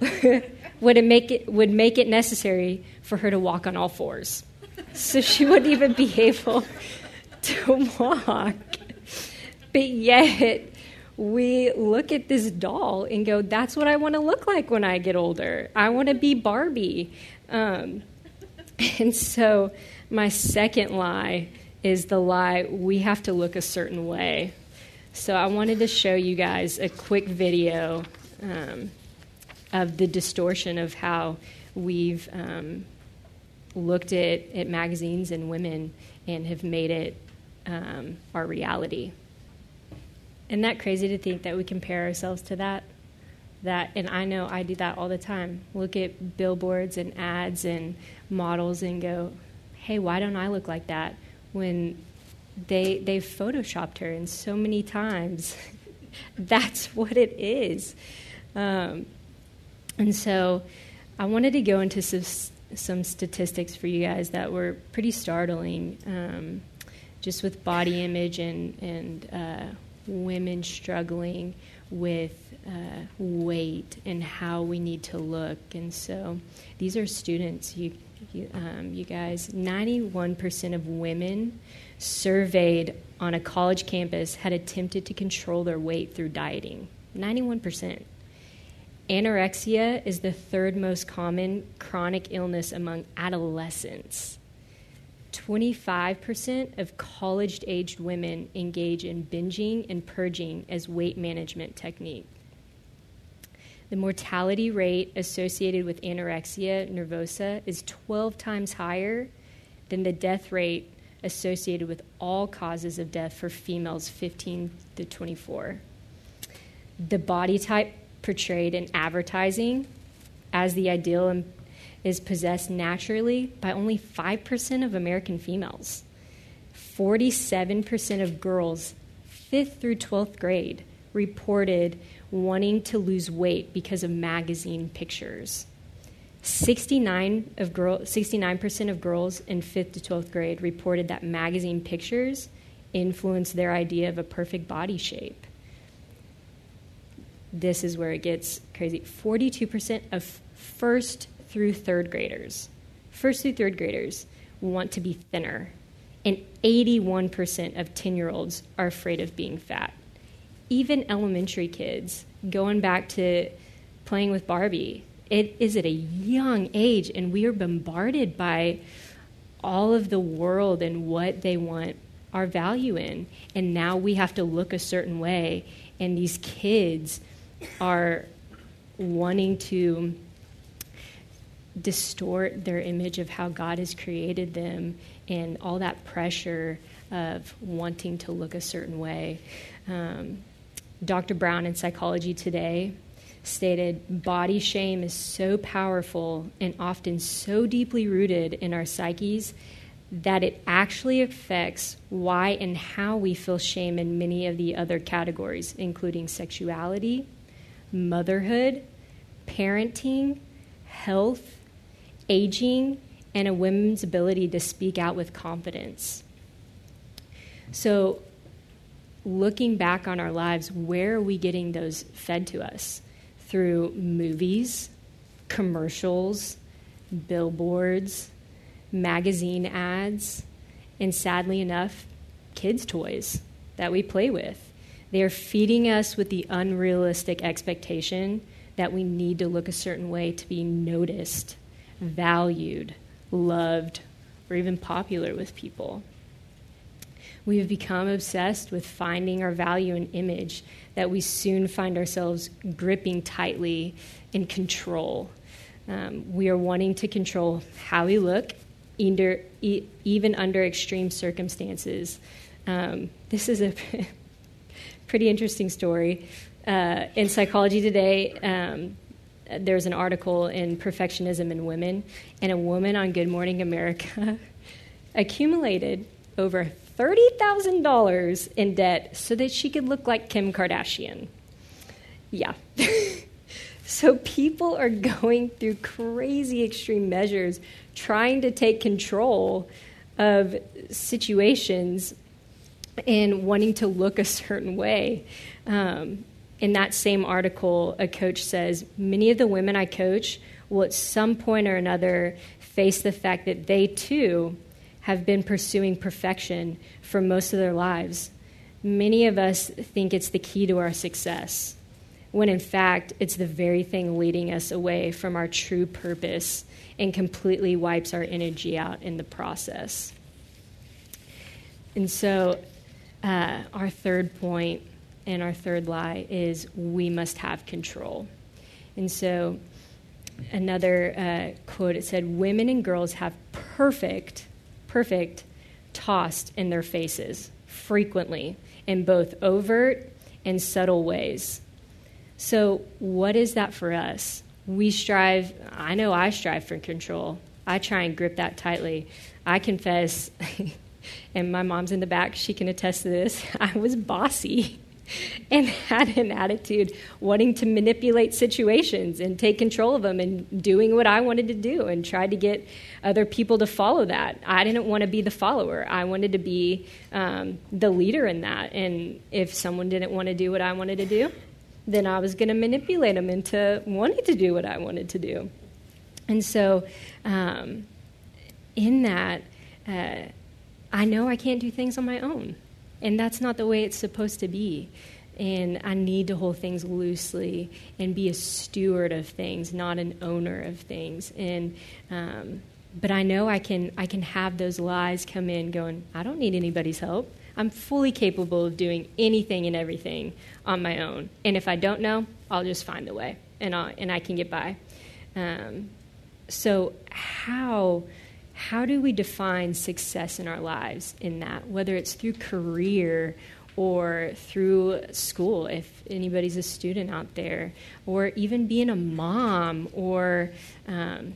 would make it would make it necessary for her to walk on all fours. So she wouldn't even be able to walk. But yet we look at this doll and go, that's what I want to look like when I get older. I want to be Barbie. Um, and so my second lie is the lie we have to look a certain way. So I wanted to show you guys a quick video um, of the distortion of how we've um, looked at, at magazines and women and have made it um, our reality. Isn't that crazy to think that we compare ourselves to that? That, and I know I do that all the time. Look at billboards and ads and models and go, hey, why don't I look like that? When they they've photoshopped her in so many times. That's what it is. Um, and so I wanted to go into some, some, statistics for you guys that were pretty startling, um, just with body image and, and uh, women struggling with uh, weight and how we need to look. And so these are students, you, you, um, you guys. 91% of women surveyed on a college campus had attempted to control their weight through dieting. 91%. Anorexia is the third most common chronic illness among adolescents. 25% of college aged women engage in binging and purging as weight management technique. The mortality rate associated with anorexia nervosa is 12 times higher than the death rate associated with all causes of death for females 15 to 24. The body type portrayed in advertising as the ideal is possessed naturally by only 5% of American females. 47% of girls, 5th through 12th grade, reported wanting to lose weight because of magazine pictures. 69 of girl, 69% of girls in 5th to 12th grade reported that magazine pictures influenced their idea of a perfect body shape. This is where it gets crazy. 42% of first through third graders, first through third graders want to be thinner, and 81% of 10 year olds are afraid of being fat. Even elementary kids, going back to playing with Barbie, it is at a young age, and we are bombarded by all of the world and what they want our value in. And now we have to look a certain way, and these kids are wanting to distort their image of how God has created them and all that pressure of wanting to look a certain way. Um, Dr. Brown in Psychology Today stated body shame is so powerful and often so deeply rooted in our psyches that it actually affects why and how we feel shame in many of the other categories, including sexuality, motherhood, parenting, health, aging, and a woman's ability to speak out with confidence. So, looking back on our lives, where are we getting those fed to us? Through movies, commercials, billboards, magazine ads, and sadly enough, kids' toys that we play with. They are feeding us with the unrealistic expectation that we need to look a certain way to be noticed, valued, loved, or even popular with people. We have become obsessed with finding our value and image that we soon find ourselves gripping tightly in control. Um, we are wanting to control how we look, either, e- even under extreme circumstances. Um, this is a pretty interesting story. Uh, in Psychology Today, um, there's an article in Perfectionism in Women, and a woman on Good Morning America accumulated over $30,000 in debt so that she could look like Kim Kardashian. Yeah. so people are going through crazy extreme measures trying to take control of situations and wanting to look a certain way. Um, in that same article, a coach says many of the women I coach will at some point or another face the fact that they too have been pursuing perfection for most of their lives. Many of us think it's the key to our success, when in fact, it's the very thing leading us away from our true purpose and completely wipes our energy out in the process. And so, uh, our third point and our third lie is we must have control. And so, another uh, quote it said, Women and girls have perfect perfect tossed in their faces frequently in both overt and subtle ways. So, what is that for us? We strive, I know I strive for control. I try and grip that tightly. I confess, and my mom's in the back, she can attest to this, I was bossy. and had an attitude wanting to manipulate situations and take control of them and doing what I wanted to do and tried to get other people to follow that. I didn't want to be the follower. I wanted to be um, the leader in that. And if someone didn't want to do what I wanted to do, then I was going to manipulate them into wanting to do what I wanted to do. And so, um, in that, uh, I know I can't do things on my own. And that's not the way it's supposed to be. And I need to hold things loosely and be a steward of things, not an owner of things. And um, but I know I can I can have those lies come in, going, I don't need anybody's help. I'm fully capable of doing anything and everything on my own. And if I don't know, I'll just find the way, and I and I can get by. Um, so how how do we define success in our lives in that, whether it's through career or through school, if anybody's a student out there, or even being a mom or um,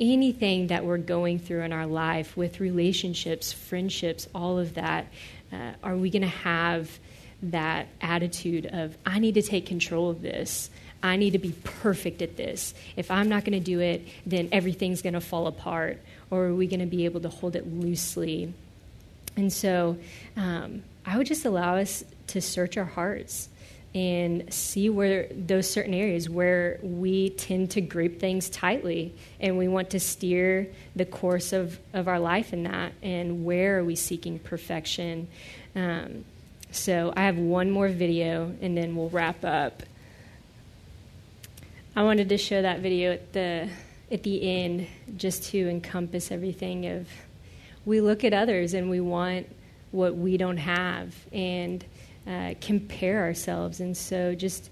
anything that we're going through in our life with relationships, friendships, all of that, uh, are we going to have that attitude of, I need to take control of this? I need to be perfect at this. If I'm not going to do it, then everything's going to fall apart or are we going to be able to hold it loosely? And so um, I would just allow us to search our hearts and see where those certain areas where we tend to grip things tightly and we want to steer the course of, of our life in that and where are we seeking perfection um, so i have one more video and then we'll wrap up i wanted to show that video at the at the end just to encompass everything of we look at others and we want what we don't have and uh, compare ourselves. And so just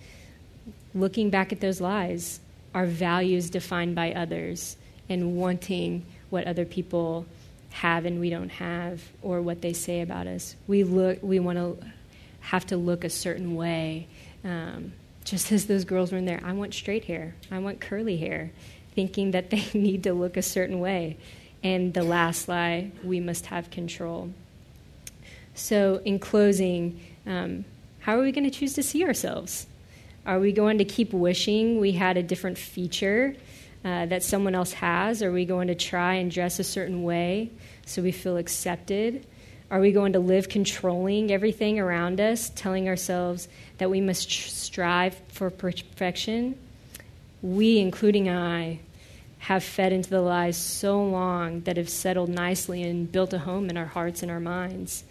looking back at those lies our values defined by others and wanting what other people have and we don't have or what they say about us. We look we want to have to look a certain way um, just as those girls were in there. I want straight hair. I want curly hair thinking that they need to look a certain way. And the last lie, we must have control. So, in closing, um, how are we going to choose to see ourselves? Are we going to keep wishing we had a different feature uh, that someone else has? Are we going to try and dress a certain way so we feel accepted? Are we going to live controlling everything around us, telling ourselves that we must strive for perfection? We, including I, have fed into the lies so long that have settled nicely and built a home in our hearts and our minds.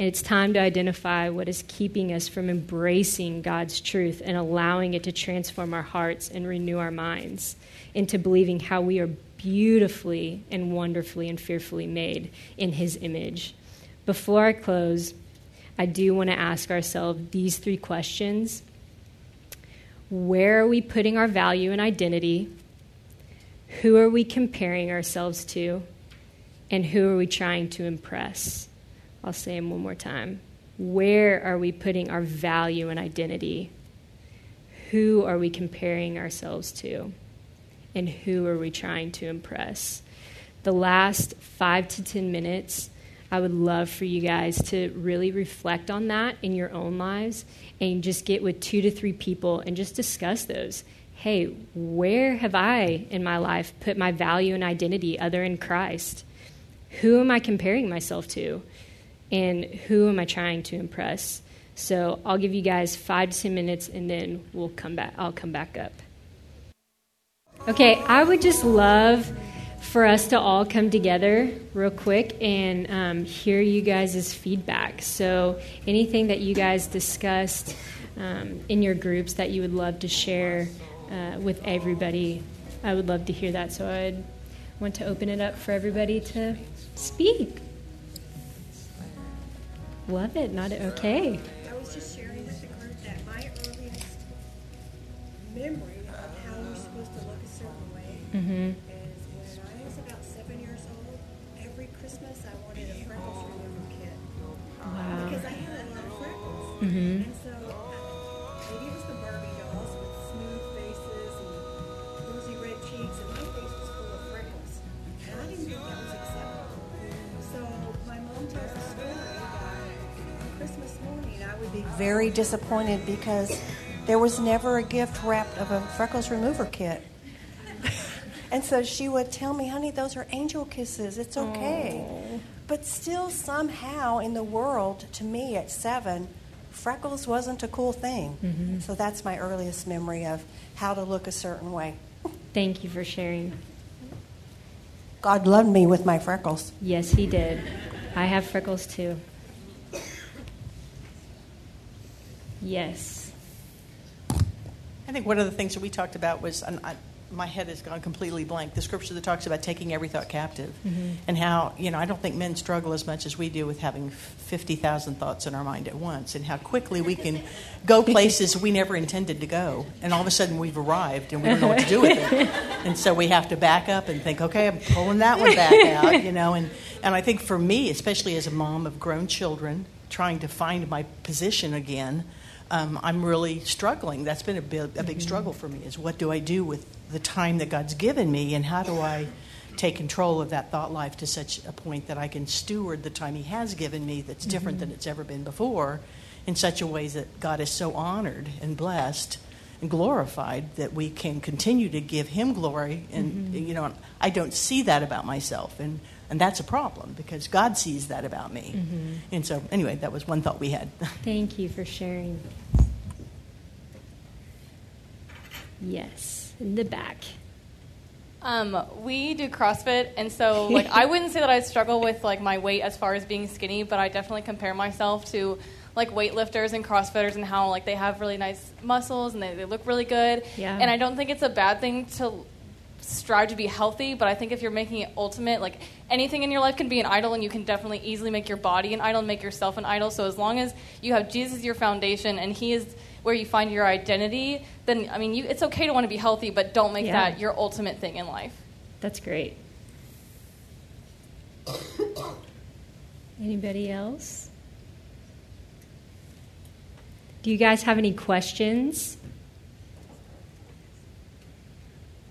And it's time to identify what is keeping us from embracing God's truth and allowing it to transform our hearts and renew our minds into believing how we are beautifully and wonderfully and fearfully made in His image. Before I close, I do want to ask ourselves these three questions Where are we putting our value and identity? Who are we comparing ourselves to? And who are we trying to impress? I'll say them one more time. Where are we putting our value and identity? Who are we comparing ourselves to? And who are we trying to impress? The last five to 10 minutes, I would love for you guys to really reflect on that in your own lives and just get with two to three people and just discuss those hey, where have I in my life put my value and identity other in Christ? Who am I comparing myself to? And who am I trying to impress? So I'll give you guys five to ten minutes and then we'll come back I'll come back up. Okay, I would just love for us to all come together real quick and um, hear you guys' feedback. So anything that you guys discussed um, in your groups that you would love to share uh, with everybody. I would love to hear that, so I'd want to open it up for everybody to speak. Love it. Not okay. I was just sharing with the group that my earliest memory of how we're supposed to look a certain way Mm-hmm. Mm-hmm. and so maybe it was the Barbie dolls with smooth faces and rosy red cheeks, and my face was full of freckles, and I didn't think that was acceptable. So my mom tells a story that on Christmas morning I would be very disappointed because there was never a gift wrapped of a freckles remover kit. and so she would tell me, honey, those are angel kisses. It's okay. But still, somehow in the world, to me at seven, freckles wasn't a cool thing. Mm-hmm. So that's my earliest memory of how to look a certain way. Thank you for sharing. God loved me with my freckles. Yes, he did. I have freckles too. Yes. I think one of the things that we talked about was, and I, uh, my head has gone completely blank, the scripture that talks about taking every thought captive. Mm-hmm. And how, you know, I don't think men struggle as much as we do with having 50,000 thoughts in our mind at once, and how quickly we can go places we never intended to go. And all of a sudden we've arrived and we don't know what to do with it. And so we have to back up and think, okay, I'm pulling that one back out, you know. And, and I think for me, especially as a mom of grown children, trying to find my position again, um, I'm really struggling. That's been a big, a big mm-hmm. struggle for me. Is what do I do with the time that God's given me, and how do I take control of that thought life to such a point that I can steward the time He has given me that's different than mm-hmm. it's ever been before, in such a way that God is so honored and blessed and glorified that we can continue to give Him glory. And mm-hmm. you know, I don't see that about myself, and and that's a problem because God sees that about me. And so, anyway, that was one thought we had. Thank you for sharing. Yes, in the back. Um, we do CrossFit, and so like I wouldn't say that I struggle with like my weight as far as being skinny, but I definitely compare myself to like weightlifters and CrossFitters and how like they have really nice muscles and they, they look really good. Yeah. And I don't think it's a bad thing to strive to be healthy, but I think if you're making it ultimate, like anything in your life can be an idol, and you can definitely easily make your body an idol and make yourself an idol. So as long as you have Jesus as your foundation and He is where you find your identity, then I mean, you, it's okay to want to be healthy, but don't make Yeah. that your ultimate thing in life. That's great. Anybody else? Do you guys have any questions?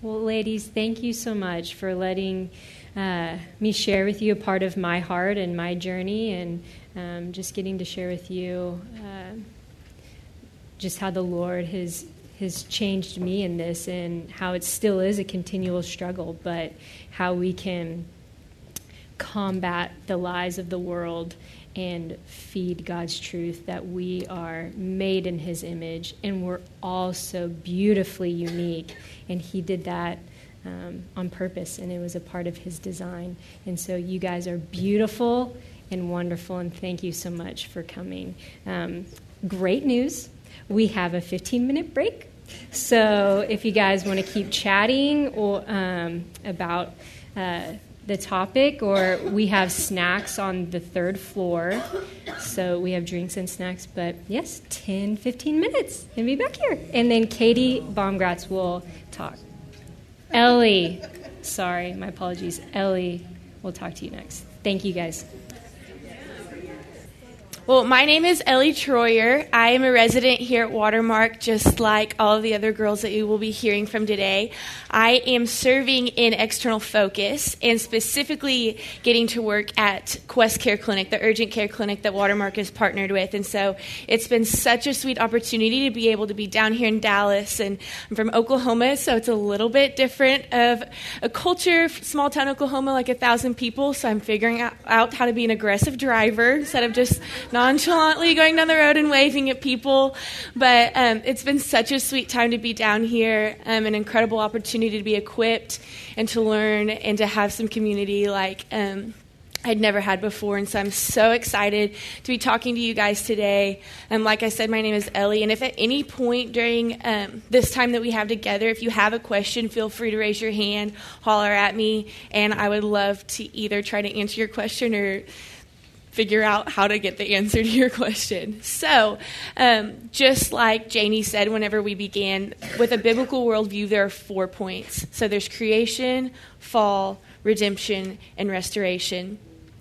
Well, ladies, thank you so much for letting uh, me share with you a part of my heart and my journey, and um, just getting to share with you uh, just how the Lord has has changed me in this and how it still is a continual struggle, but how we can combat the lies of the world and feed God's truth that we are made in His image and we're all so beautifully unique. And He did that um, on purpose and it was a part of His design. And so you guys are beautiful and wonderful, and thank you so much for coming. Um, great news we have a 15 minute break. So if you guys want to keep chatting or um, about uh, the topic, or we have snacks on the third floor. So we have drinks and snacks, but yes, 10, 15 minutes and be back here. And then Katie Baumgratz will talk. Ellie, sorry, my apologies. Ellie will talk to you next. Thank you guys. Well, my name is Ellie Troyer. I am a resident here at Watermark, just like all of the other girls that you will be hearing from today. I am serving in external focus and specifically getting to work at Quest Care Clinic, the urgent care clinic that Watermark is partnered with. And so it's been such a sweet opportunity to be able to be down here in Dallas. And I'm from Oklahoma, so it's a little bit different of a culture, small town Oklahoma, like a thousand people. So I'm figuring out how to be an aggressive driver instead of just nonchalantly going down the road and waving at people. But um, it's been such a sweet time to be down here, um, an incredible opportunity to be equipped and to learn and to have some community like. Um, I'd never had before, and so I'm so excited to be talking to you guys today. And um, like I said, my name is Ellie, and if at any point during um, this time that we have together, if you have a question, feel free to raise your hand, holler at me, and I would love to either try to answer your question or figure out how to get the answer to your question. So, um, just like Janie said whenever we began, with a biblical worldview, there are four points. So, there's creation, fall, redemption, and restoration.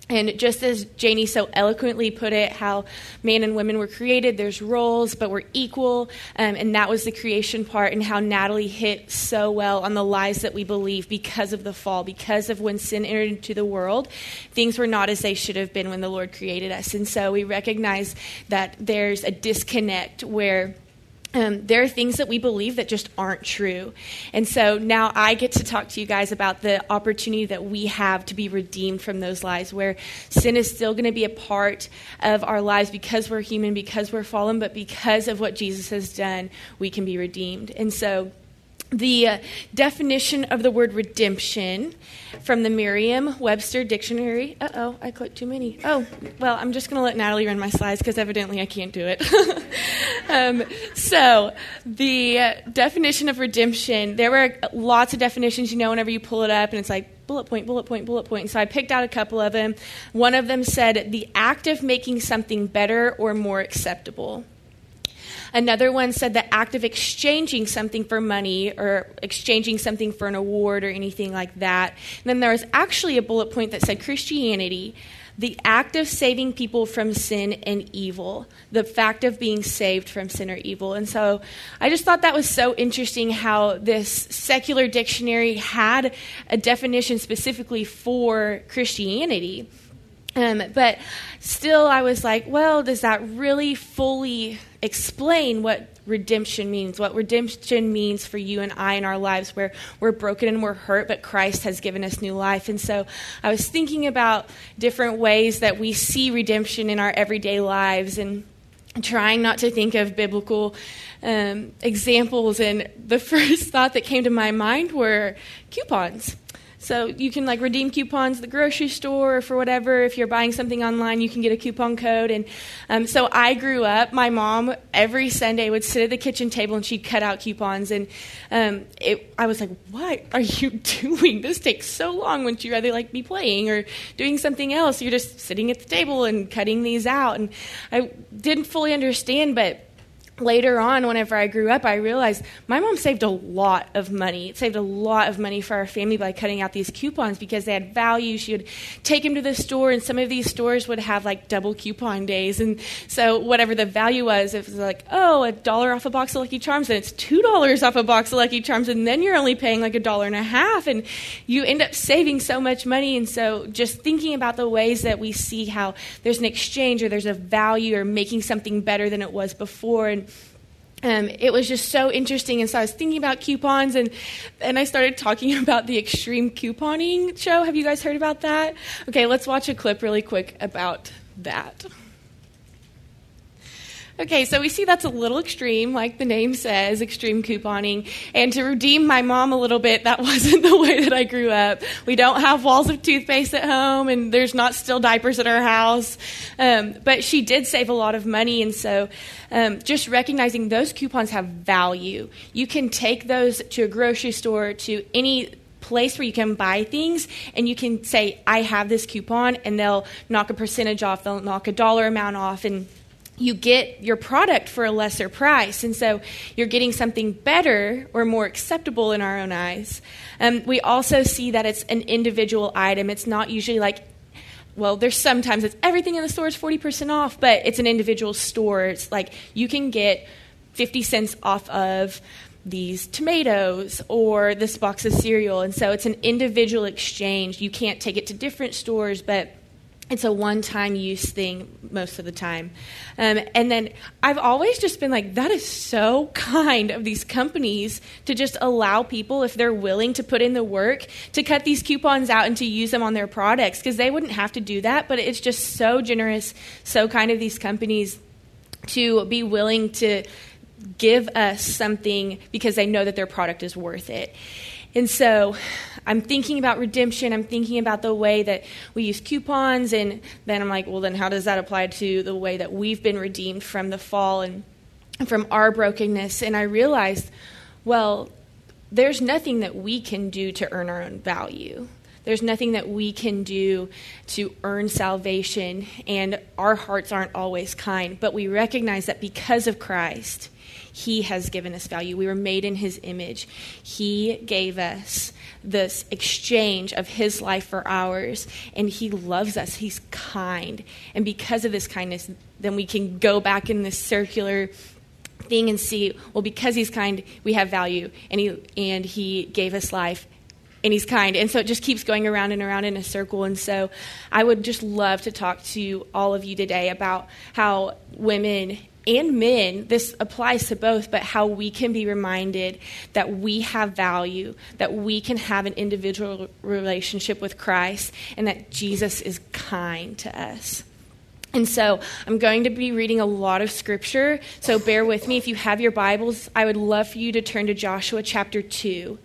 And just as Janie so eloquently put it, how man and women were created, there's roles, but we're equal. Um, and that was the creation part, and how Natalie hit so well on the lies that we believe because of the fall, because of when sin entered into the world. Things were not as they should have been when the Lord created us. And so we recognize that there's a disconnect where um, there are things that we believe that just aren't true. And so now I get to talk to you guys about the opportunity that we have to be redeemed from those lies, where sin is still going to be a part of our lives because we're human, because we're fallen, but because of what Jesus has done, we can be redeemed. And so the uh, definition of the word redemption from the Merriam Webster Dictionary. Uh oh, I clicked too many. Oh, well, I'm just going to let Natalie run my slides because evidently I can't do it. um, so, the uh, definition of redemption, there were lots of definitions, you know, whenever you pull it up and it's like bullet point, bullet point, bullet point. So I picked out a couple of them. One of them said the act of making something better or more acceptable. Another one said the act of exchanging something for money or exchanging something for an award or anything like that. And then there was actually a bullet point that said Christianity, the act of saving people from sin and evil, the fact of being saved from sin or evil. And so I just thought that was so interesting how this secular dictionary had a definition specifically for Christianity. Um, but still, I was like, well, does that really fully explain what redemption means? What redemption means for you and I in our lives where we're broken and we're hurt, but Christ has given us new life. And so I was thinking about different ways that we see redemption in our everyday lives and trying not to think of biblical um, examples. And the first thought that came to my mind were coupons. So you can like redeem coupons at the grocery store or for whatever. If you're buying something online, you can get a coupon code. And um, so I grew up. My mom every Sunday would sit at the kitchen table and she'd cut out coupons. And um, it, I was like, "What are you doing? This takes so long. Wouldn't you rather like be playing or doing something else? You're just sitting at the table and cutting these out." And I didn't fully understand, but later on, whenever I grew up, I realized my mom saved a lot of money. It saved a lot of money for our family by cutting out these coupons because they had value. She would take them to the store, and some of these stores would have like double coupon days. And so, whatever the value was, it was like, oh, a dollar off a box of Lucky Charms, and it's two dollars off a box of Lucky Charms, and then you're only paying like a dollar and a half, and you end up saving so much money. And so, just thinking about the ways that we see how there's an exchange or there's a value or making something better than it was before. And um, it was just so interesting. And so I was thinking about coupons, and and I started talking about the extreme couponing show. Have you guys heard about that? Okay, let's watch a clip really quick about that. Okay, so we see that's a little extreme, like the name says, extreme couponing. And to redeem my mom a little bit, that wasn't the way that I grew up. We don't have walls of toothpaste at home, and there's not still diapers at our house. Um, but she did save a lot of money, and so um, just recognizing those coupons have value. You can take those to a grocery store, to any place where you can buy things and you can say i have this coupon and they'll knock a percentage off they'll knock a dollar amount off and you get your product for a lesser price. And so you're getting something better or more acceptable in our own eyes. Um, we also see that it's an individual item. It's not usually like, well, there's sometimes it's everything in the store is 40% off, but it's an individual store. It's like you can get 50 cents off of these tomatoes or this box of cereal. And so it's an individual exchange. You can't take it to different stores, but it's a one time use thing most of the time. Um, and then I've always just been like, that is so kind of these companies to just allow people, if they're willing to put in the work, to cut these coupons out and to use them on their products because they wouldn't have to do that. But it's just so generous, so kind of these companies to be willing to give us something because they know that their product is worth it. And so I'm thinking about redemption. I'm thinking about the way that we use coupons. And then I'm like, well, then how does that apply to the way that we've been redeemed from the fall and from our brokenness? And I realized, well, there's nothing that we can do to earn our own value. There's nothing that we can do to earn salvation, and our hearts aren't always kind. But we recognize that because of Christ, he has given us value. We were made in His image. He gave us this exchange of His life for ours, and He loves us. He's kind. And because of this kindness, then we can go back in this circular thing and see well because he's kind we have value and he and he gave us life and he's kind and so it just keeps going around and around in a circle and so i would just love to talk to all of you today about how women and men, this applies to both, but how we can be reminded that we have value, that we can have an individual relationship with Christ, and that Jesus is kind to us. And so I'm going to be reading a lot of scripture, so bear with me. If you have your Bibles, I would love for you to turn to Joshua chapter 2.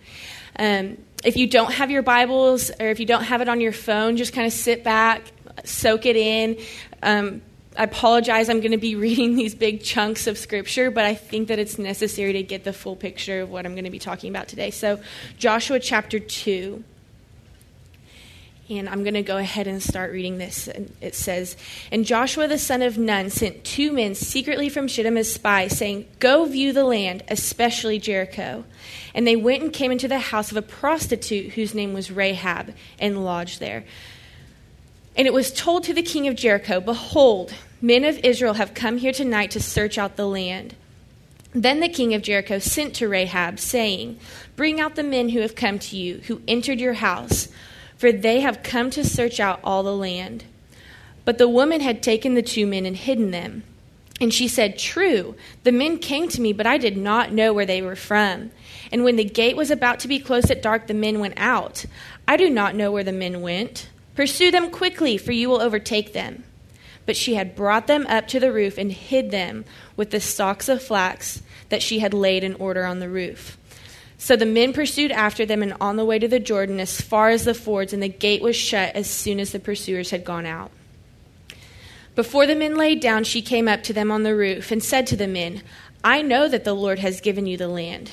Um, if you don't have your Bibles or if you don't have it on your phone, just kind of sit back, soak it in. Um, I apologize, I'm going to be reading these big chunks of scripture, but I think that it's necessary to get the full picture of what I'm going to be talking about today. So, Joshua chapter 2. And I'm going to go ahead and start reading this. And It says, And Joshua the son of Nun sent two men secretly from Shittim as spies, saying, Go view the land, especially Jericho. And they went and came into the house of a prostitute whose name was Rahab, and lodged there. And it was told to the king of Jericho, Behold, men of Israel have come here tonight to search out the land. Then the king of Jericho sent to Rahab, saying, Bring out the men who have come to you, who entered your house, for they have come to search out all the land. But the woman had taken the two men and hidden them. And she said, True, the men came to me, but I did not know where they were from. And when the gate was about to be closed at dark, the men went out. I do not know where the men went. Pursue them quickly, for you will overtake them. But she had brought them up to the roof and hid them with the stalks of flax that she had laid in order on the roof. So the men pursued after them, and on the way to the Jordan, as far as the fords, and the gate was shut as soon as the pursuers had gone out. Before the men laid down, she came up to them on the roof and said to the men, I know that the Lord has given you the land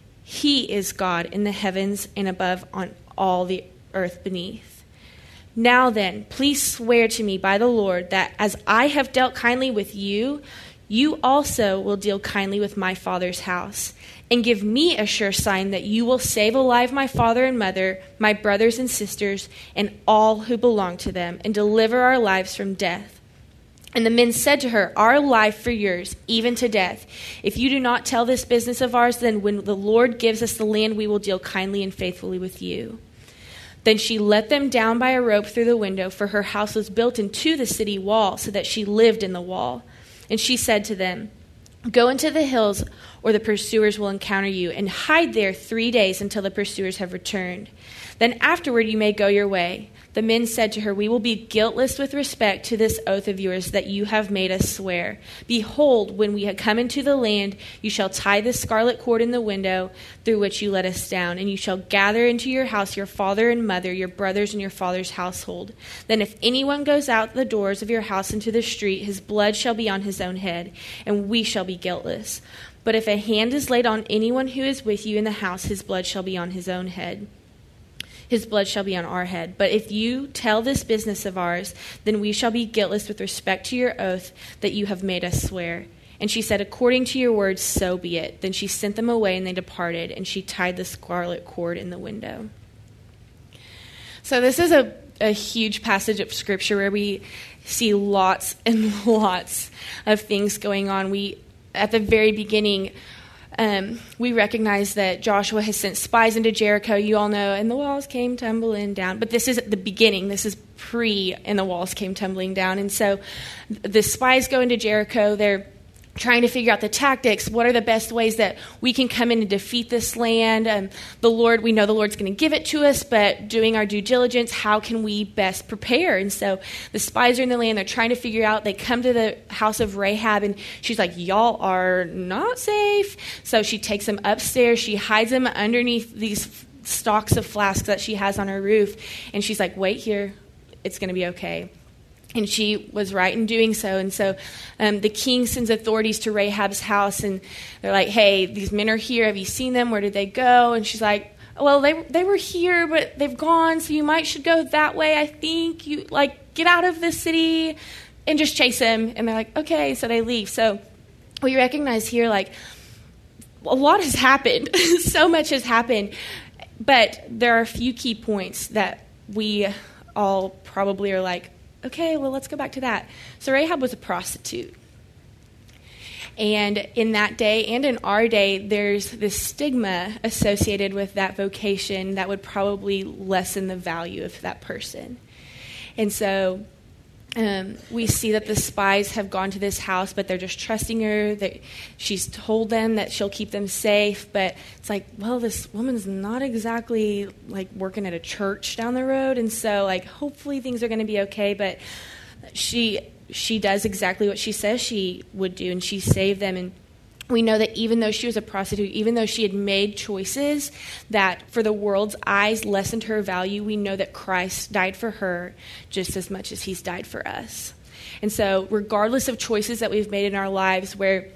he is God in the heavens and above on all the earth beneath. Now then, please swear to me by the Lord that as I have dealt kindly with you, you also will deal kindly with my father's house, and give me a sure sign that you will save alive my father and mother, my brothers and sisters, and all who belong to them, and deliver our lives from death. And the men said to her, Our life for yours, even to death. If you do not tell this business of ours, then when the Lord gives us the land, we will deal kindly and faithfully with you. Then she let them down by a rope through the window, for her house was built into the city wall, so that she lived in the wall. And she said to them, Go into the hills, or the pursuers will encounter you, and hide there three days until the pursuers have returned. Then afterward you may go your way. The men said to her, We will be guiltless with respect to this oath of yours that you have made us swear. Behold, when we have come into the land, you shall tie the scarlet cord in the window through which you let us down, and you shall gather into your house your father and mother, your brothers and your father's household. Then if anyone goes out the doors of your house into the street, his blood shall be on his own head, and we shall be guiltless. But if a hand is laid on anyone who is with you in the house, his blood shall be on his own head his blood shall be on our head. But if you tell this business of ours, then we shall be guiltless with respect to your oath that you have made us swear. And she said, According to your words, so be it. Then she sent them away, and they departed, and she tied the scarlet cord in the window. So, this is a, a huge passage of scripture where we see lots and lots of things going on. We, at the very beginning, um, we recognize that Joshua has sent spies into Jericho, you all know, and the walls came tumbling down. But this is at the beginning. This is pre, and the walls came tumbling down. And so the spies go into Jericho. They're trying to figure out the tactics. What are the best ways that we can come in and defeat this land? Um, the Lord, we know the Lord's going to give it to us, but doing our due diligence, how can we best prepare? And so the spies are in the land. They're trying to figure out. They come to the house of Rahab, and she's like, "Y'all are not safe." So she takes them upstairs. She hides them underneath these stalks of flax that she has on her roof, and she's like, "Wait here. It's going to be okay." And she was right in doing so. And so um, the king sends authorities to Rahab's house, and they're like, hey, these men are here. Have you seen them? Where did they go? And she's like, well, they, they were here, but they've gone, so you might should go that way, I think. You, like, get out of the city and just chase them. And they're like, okay, so they leave. So we recognize here, like, a lot has happened. so much has happened. But there are a few key points that we all probably are like, okay, well, let's go back to that. So Rahab was a prostitute. And in that day and in our day, there's this stigma associated with that vocation that would probably lessen the value of that person. And so um, we see that the spies have gone to this house, but they're just trusting her. That she's told them that she'll keep them safe, but it's like, well, this woman's not exactly like working at a church down the road, and so like hopefully things are going to be okay. But she she does exactly what she says she would do, and she saved them. And we know that even though she was a prostitute, even though she had made choices that for the world's eyes lessened her value, we know that Christ died for her just as much as he's died for us. And so, regardless of choices that we've made in our lives where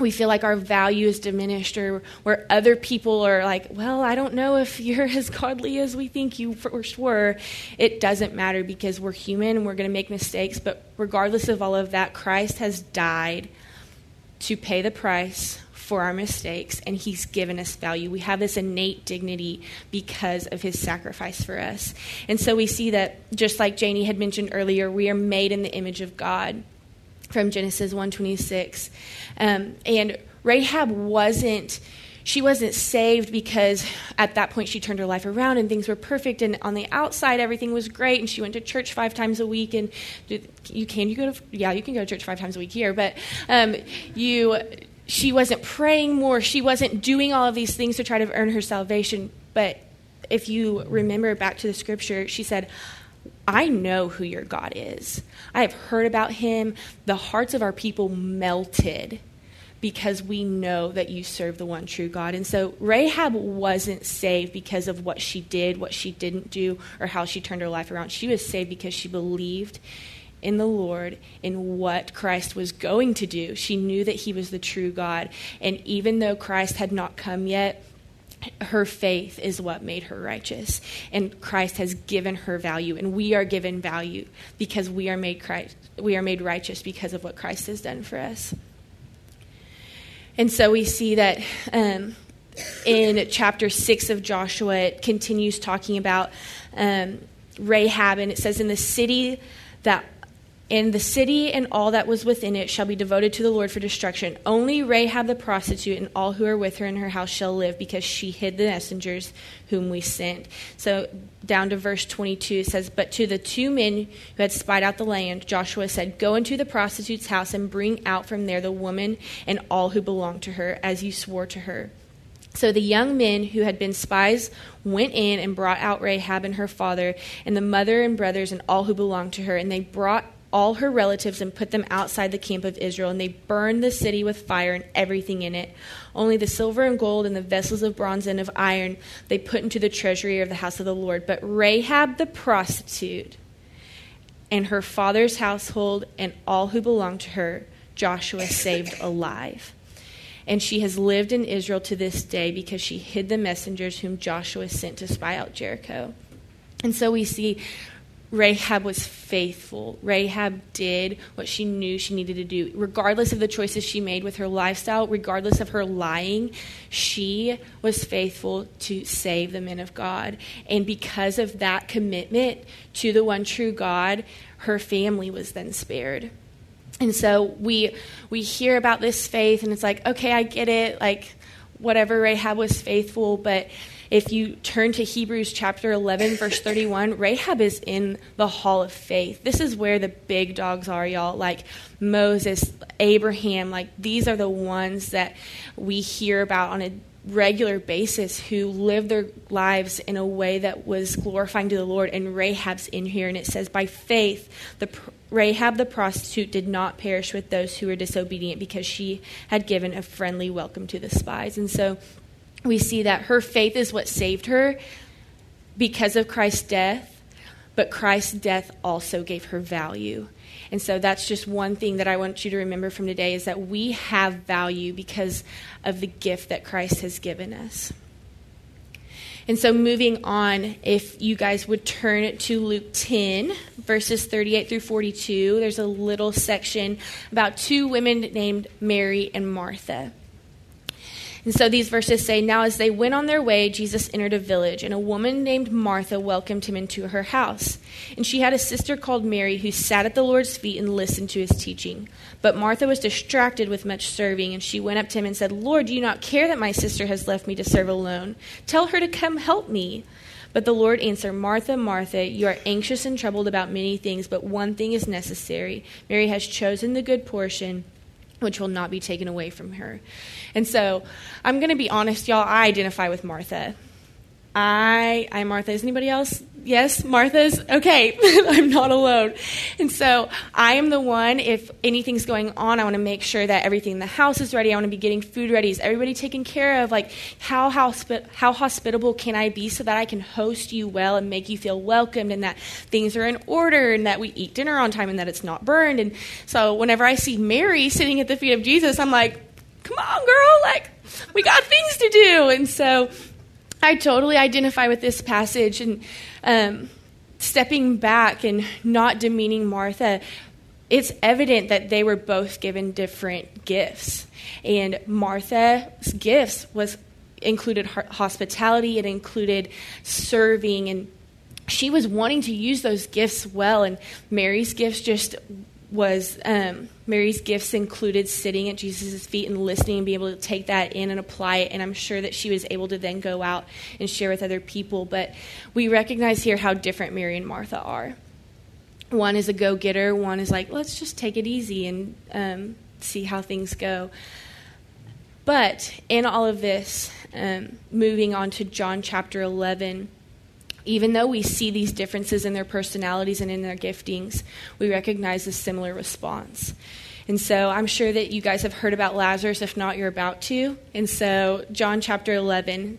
we feel like our value is diminished or where other people are like, well, I don't know if you're as godly as we think you first were. It doesn't matter because we're human and we're going to make mistakes. But regardless of all of that, Christ has died to pay the price for our mistakes, and He's given us value. We have this innate dignity because of His sacrifice for us. And so we see that, just like Janie had mentioned earlier, we are made in the image of God from Genesis 126. Um, and Rahab wasn't she wasn't saved because at that point she turned her life around and things were perfect and on the outside everything was great and she went to church five times a week and you can you go to yeah you can go to church five times a week here but um, you she wasn't praying more she wasn't doing all of these things to try to earn her salvation but if you remember back to the scripture she said I know who your God is. I have heard about him. The hearts of our people melted because we know that you serve the one true God. And so Rahab wasn't saved because of what she did, what she didn't do, or how she turned her life around. She was saved because she believed in the Lord, in what Christ was going to do. She knew that he was the true God. And even though Christ had not come yet, her faith is what made her righteous and christ has given her value and we are given value because we are made christ we are made righteous because of what christ has done for us And so we see that um, in chapter 6 of Joshua, it continues talking about um, Rahab, and it says, In the city that and the city and all that was within it shall be devoted to the Lord for destruction. Only Rahab the prostitute and all who are with her in her house shall live, because she hid the messengers whom we sent. So down to verse 22, it says, But to the two men who had spied out the land, Joshua said, Go into the prostitute's house and bring out from there the woman and all who belong to her, as you swore to her. So the young men who had been spies went in and brought out Rahab and her father, and the mother and brothers and all who belonged to her, and they brought all her relatives and put them outside the camp of Israel, and they burned the city with fire and everything in it. Only the silver and gold and the vessels of bronze and of iron they put into the treasury of the house of the Lord. But Rahab the prostitute and her father's household and all who belonged to her, Joshua saved alive. And she has lived in Israel to this day because she hid the messengers whom Joshua sent to spy out Jericho. And so we see Rahab was faithful. Rahab did what she knew she needed to do. Regardless of the choices she made with her lifestyle, regardless of her lying, she was faithful to save the men of God. And because of that commitment to the one true God, her family was then spared. And so we we hear about this faith and it's like, okay, I get it. Like whatever Rahab was faithful, but if you turn to Hebrews chapter 11, verse 31, Rahab is in the hall of faith. This is where the big dogs are, y'all. Like Moses, Abraham, like these are the ones that we hear about on a regular basis who lived their lives in a way that was glorifying to the Lord. And Rahab's in here, and it says, By faith, the Rahab the prostitute did not perish with those who were disobedient because she had given a friendly welcome to the spies. And so we see that her faith is what saved her because of Christ's death, but Christ's death also gave her value. And so that's just one thing that I want you to remember from today is that we have value because of the gift that Christ has given us. And so, moving on, if you guys would turn to Luke 10, verses 38 through 42, there's a little section about two women named Mary and Martha. And so these verses say Now, as they went on their way, Jesus entered a village, and a woman named Martha welcomed him into her house. And she had a sister called Mary who sat at the Lord's feet and listened to his teaching. But Martha was distracted with much serving, and she went up to him and said, Lord, do you not care that my sister has left me to serve alone? Tell her to come help me. But the Lord answered, Martha, Martha, you are anxious and troubled about many things, but one thing is necessary. Mary has chosen the good portion which will not be taken away from her. And so I'm going to be honest, y'all, I identify with Martha. I, I'm Martha. Is anybody else? Yes, Martha's? Okay, I'm not alone. And so I am the one, if anything's going on, I want to make sure that everything in the house is ready. I want to be getting food ready. Is everybody taken care of? Like, how, hospi- how hospitable can I be so that I can host you well and make you feel welcomed and that things are in order and that we eat dinner on time and that it's not burned? And so whenever I see Mary sitting at the feet of Jesus, I'm like, come on, girl, like, we got things to do. And so I totally identify with this passage and um, stepping back and not demeaning Martha. It's evident that they were both given different gifts, and Martha's gifts was included hospitality. It included serving, and she was wanting to use those gifts well. And Mary's gifts just was um, Mary's gifts included sitting at Jesus' feet and listening and being able to take that in and apply it. And I'm sure that she was able to then go out and share with other people. But we recognize here how different Mary and Martha are. One is a go getter, one is like, let's just take it easy and um, see how things go. But in all of this, um, moving on to John chapter 11 even though we see these differences in their personalities and in their giftings, we recognize a similar response. And so I'm sure that you guys have heard about Lazarus. If not, you're about to. And so, John chapter 11,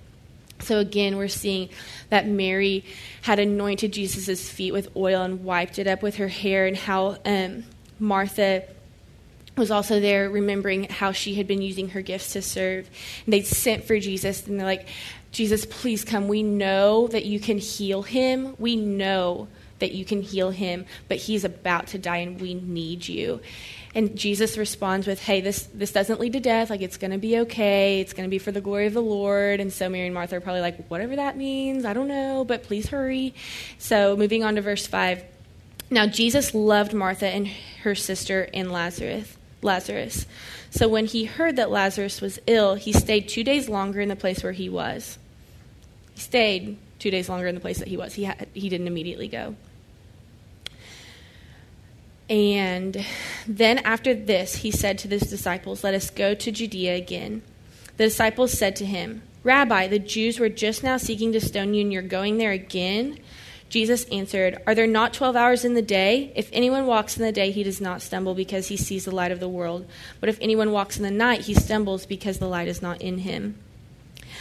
So again, we're seeing that Mary had anointed Jesus' feet with oil and wiped it up with her hair, and how um, Martha was also there remembering how she had been using her gifts to serve. And they sent for Jesus, and they're like, Jesus, please come. We know that you can heal him. We know that you can heal him, but he's about to die, and we need you. And Jesus responds with, Hey, this, this doesn't lead to death. Like, it's going to be okay. It's going to be for the glory of the Lord. And so Mary and Martha are probably like, Whatever that means, I don't know, but please hurry. So, moving on to verse 5. Now, Jesus loved Martha and her sister and Lazarus. Lazarus. So, when he heard that Lazarus was ill, he stayed two days longer in the place where he was. He stayed two days longer in the place that he was. He, he didn't immediately go. And then after this, he said to his disciples, Let us go to Judea again. The disciples said to him, Rabbi, the Jews were just now seeking to stone you, and you're going there again? Jesus answered, Are there not twelve hours in the day? If anyone walks in the day, he does not stumble because he sees the light of the world. But if anyone walks in the night, he stumbles because the light is not in him.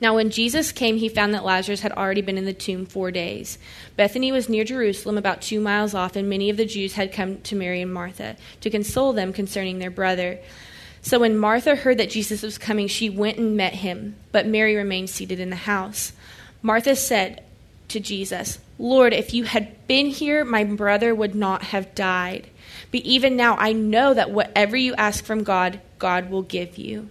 Now, when Jesus came, he found that Lazarus had already been in the tomb four days. Bethany was near Jerusalem, about two miles off, and many of the Jews had come to Mary and Martha to console them concerning their brother. So when Martha heard that Jesus was coming, she went and met him, but Mary remained seated in the house. Martha said to Jesus, Lord, if you had been here, my brother would not have died. But even now I know that whatever you ask from God, God will give you.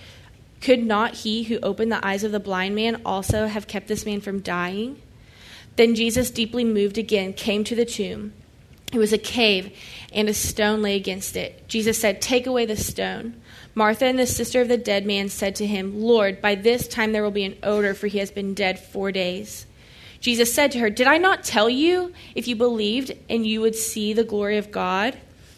could not he who opened the eyes of the blind man also have kept this man from dying? Then Jesus, deeply moved again, came to the tomb. It was a cave, and a stone lay against it. Jesus said, Take away the stone. Martha and the sister of the dead man said to him, Lord, by this time there will be an odor, for he has been dead four days. Jesus said to her, Did I not tell you, if you believed, and you would see the glory of God?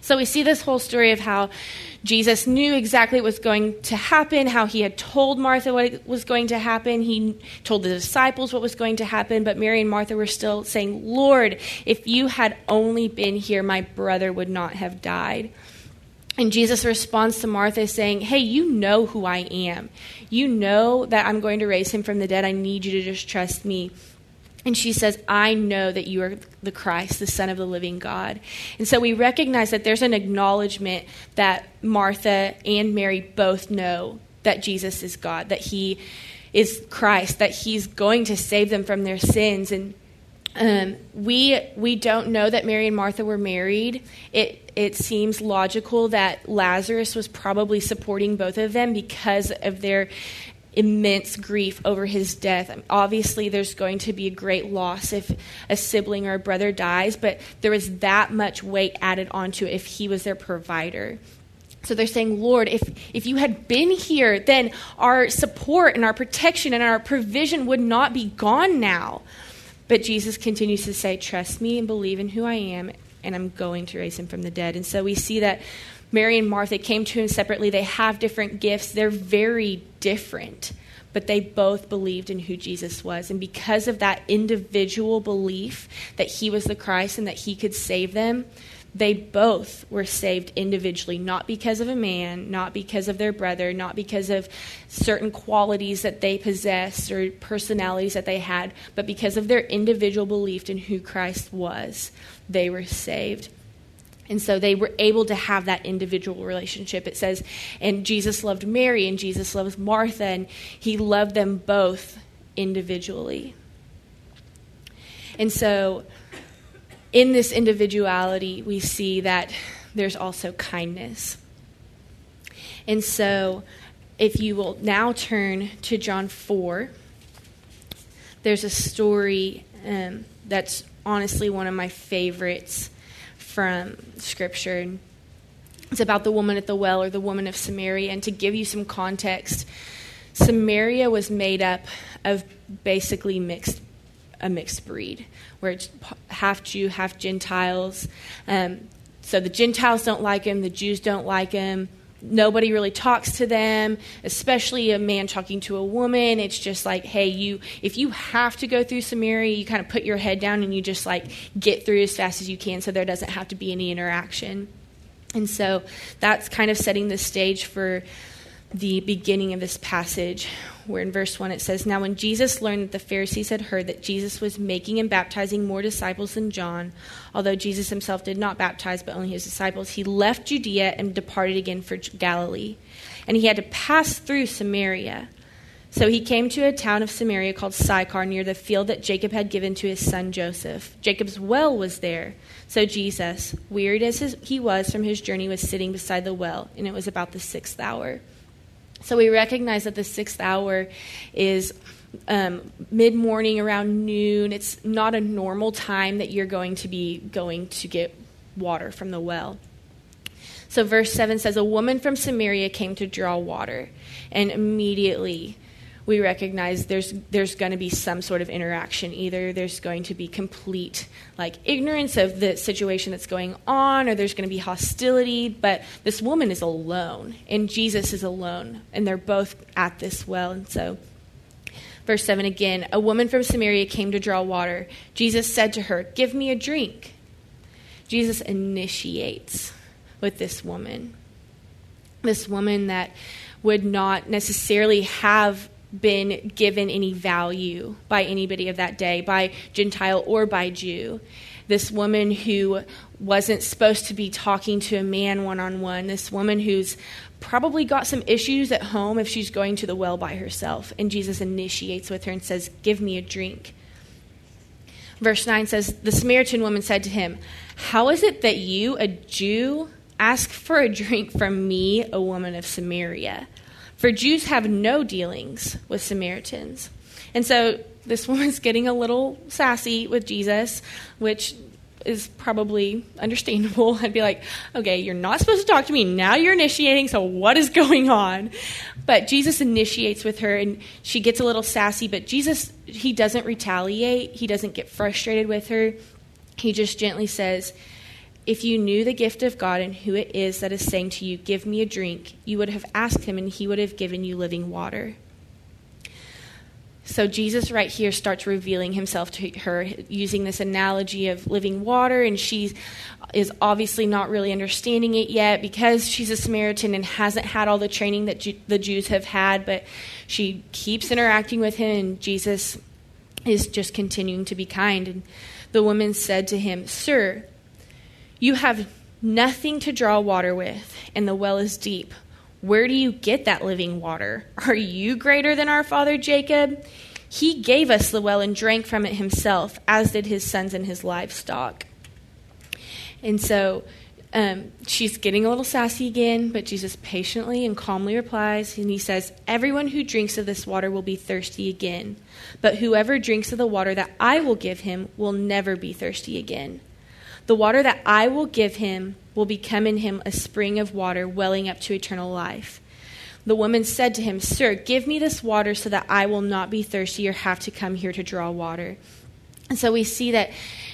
So we see this whole story of how Jesus knew exactly what was going to happen, how he had told Martha what was going to happen. He told the disciples what was going to happen, but Mary and Martha were still saying, Lord, if you had only been here, my brother would not have died. And Jesus responds to Martha saying, Hey, you know who I am. You know that I'm going to raise him from the dead. I need you to just trust me. And she says, I know that you are the Christ, the Son of the living God. And so we recognize that there's an acknowledgement that Martha and Mary both know that Jesus is God, that he is Christ, that he's going to save them from their sins. And um, we, we don't know that Mary and Martha were married. It, it seems logical that Lazarus was probably supporting both of them because of their immense grief over his death. Obviously, there's going to be a great loss if a sibling or a brother dies, but there was that much weight added onto it if he was their provider. So they're saying, Lord, if, if you had been here, then our support and our protection and our provision would not be gone now. But Jesus continues to say, Trust me and believe in who I am, and I'm going to raise him from the dead. And so we see that Mary and Martha came to him separately. They have different gifts, they're very different, but they both believed in who Jesus was. And because of that individual belief that he was the Christ and that he could save them, they both were saved individually, not because of a man, not because of their brother, not because of certain qualities that they possessed or personalities that they had, but because of their individual belief in who Christ was. They were saved. And so they were able to have that individual relationship. It says, and Jesus loved Mary and Jesus loved Martha, and he loved them both individually. And so in this individuality, we see that there's also kindness. And so, if you will now turn to John 4, there's a story um, that's honestly one of my favorites from Scripture. It's about the woman at the well or the woman of Samaria. And to give you some context, Samaria was made up of basically mixed a mixed breed, where it's half Jew, half Gentiles. Um, so the Gentiles don't like him, the Jews don't like him. Nobody really talks to them, especially a man talking to a woman. It's just like, hey, you if you have to go through Samaria, you kind of put your head down and you just like get through as fast as you can so there doesn't have to be any interaction. And so that's kind of setting the stage for the beginning of this passage, where in verse 1 it says, Now when Jesus learned that the Pharisees had heard that Jesus was making and baptizing more disciples than John, although Jesus himself did not baptize but only his disciples, he left Judea and departed again for Galilee. And he had to pass through Samaria. So he came to a town of Samaria called Sychar near the field that Jacob had given to his son Joseph. Jacob's well was there. So Jesus, wearied as his, he was from his journey, was sitting beside the well, and it was about the sixth hour. So we recognize that the sixth hour is um, mid morning around noon. It's not a normal time that you're going to be going to get water from the well. So, verse 7 says, A woman from Samaria came to draw water, and immediately we recognize there's there's going to be some sort of interaction. Either there's going to be complete like ignorance of the situation that's going on, or there's going to be hostility. But this woman is alone, and Jesus is alone, and they're both at this well. And so, verse seven again: a woman from Samaria came to draw water. Jesus said to her, "Give me a drink." Jesus initiates with this woman, this woman that would not necessarily have been given any value by anybody of that day, by Gentile or by Jew. This woman who wasn't supposed to be talking to a man one on one, this woman who's probably got some issues at home if she's going to the well by herself. And Jesus initiates with her and says, Give me a drink. Verse 9 says, The Samaritan woman said to him, How is it that you, a Jew, ask for a drink from me, a woman of Samaria? For Jews have no dealings with Samaritans. And so this woman's getting a little sassy with Jesus, which is probably understandable. I'd be like, okay, you're not supposed to talk to me. Now you're initiating, so what is going on? But Jesus initiates with her, and she gets a little sassy, but Jesus, he doesn't retaliate. He doesn't get frustrated with her. He just gently says, if you knew the gift of God and who it is that is saying to you, Give me a drink, you would have asked him and he would have given you living water. So Jesus, right here, starts revealing himself to her using this analogy of living water, and she is obviously not really understanding it yet because she's a Samaritan and hasn't had all the training that Ju- the Jews have had, but she keeps interacting with him, and Jesus is just continuing to be kind. And the woman said to him, Sir, you have nothing to draw water with, and the well is deep. Where do you get that living water? Are you greater than our father Jacob? He gave us the well and drank from it himself, as did his sons and his livestock. And so um, she's getting a little sassy again, but Jesus patiently and calmly replies, and he says, Everyone who drinks of this water will be thirsty again, but whoever drinks of the water that I will give him will never be thirsty again. The water that I will give him will become in him a spring of water welling up to eternal life. The woman said to him, Sir, give me this water so that I will not be thirsty or have to come here to draw water. And so we see that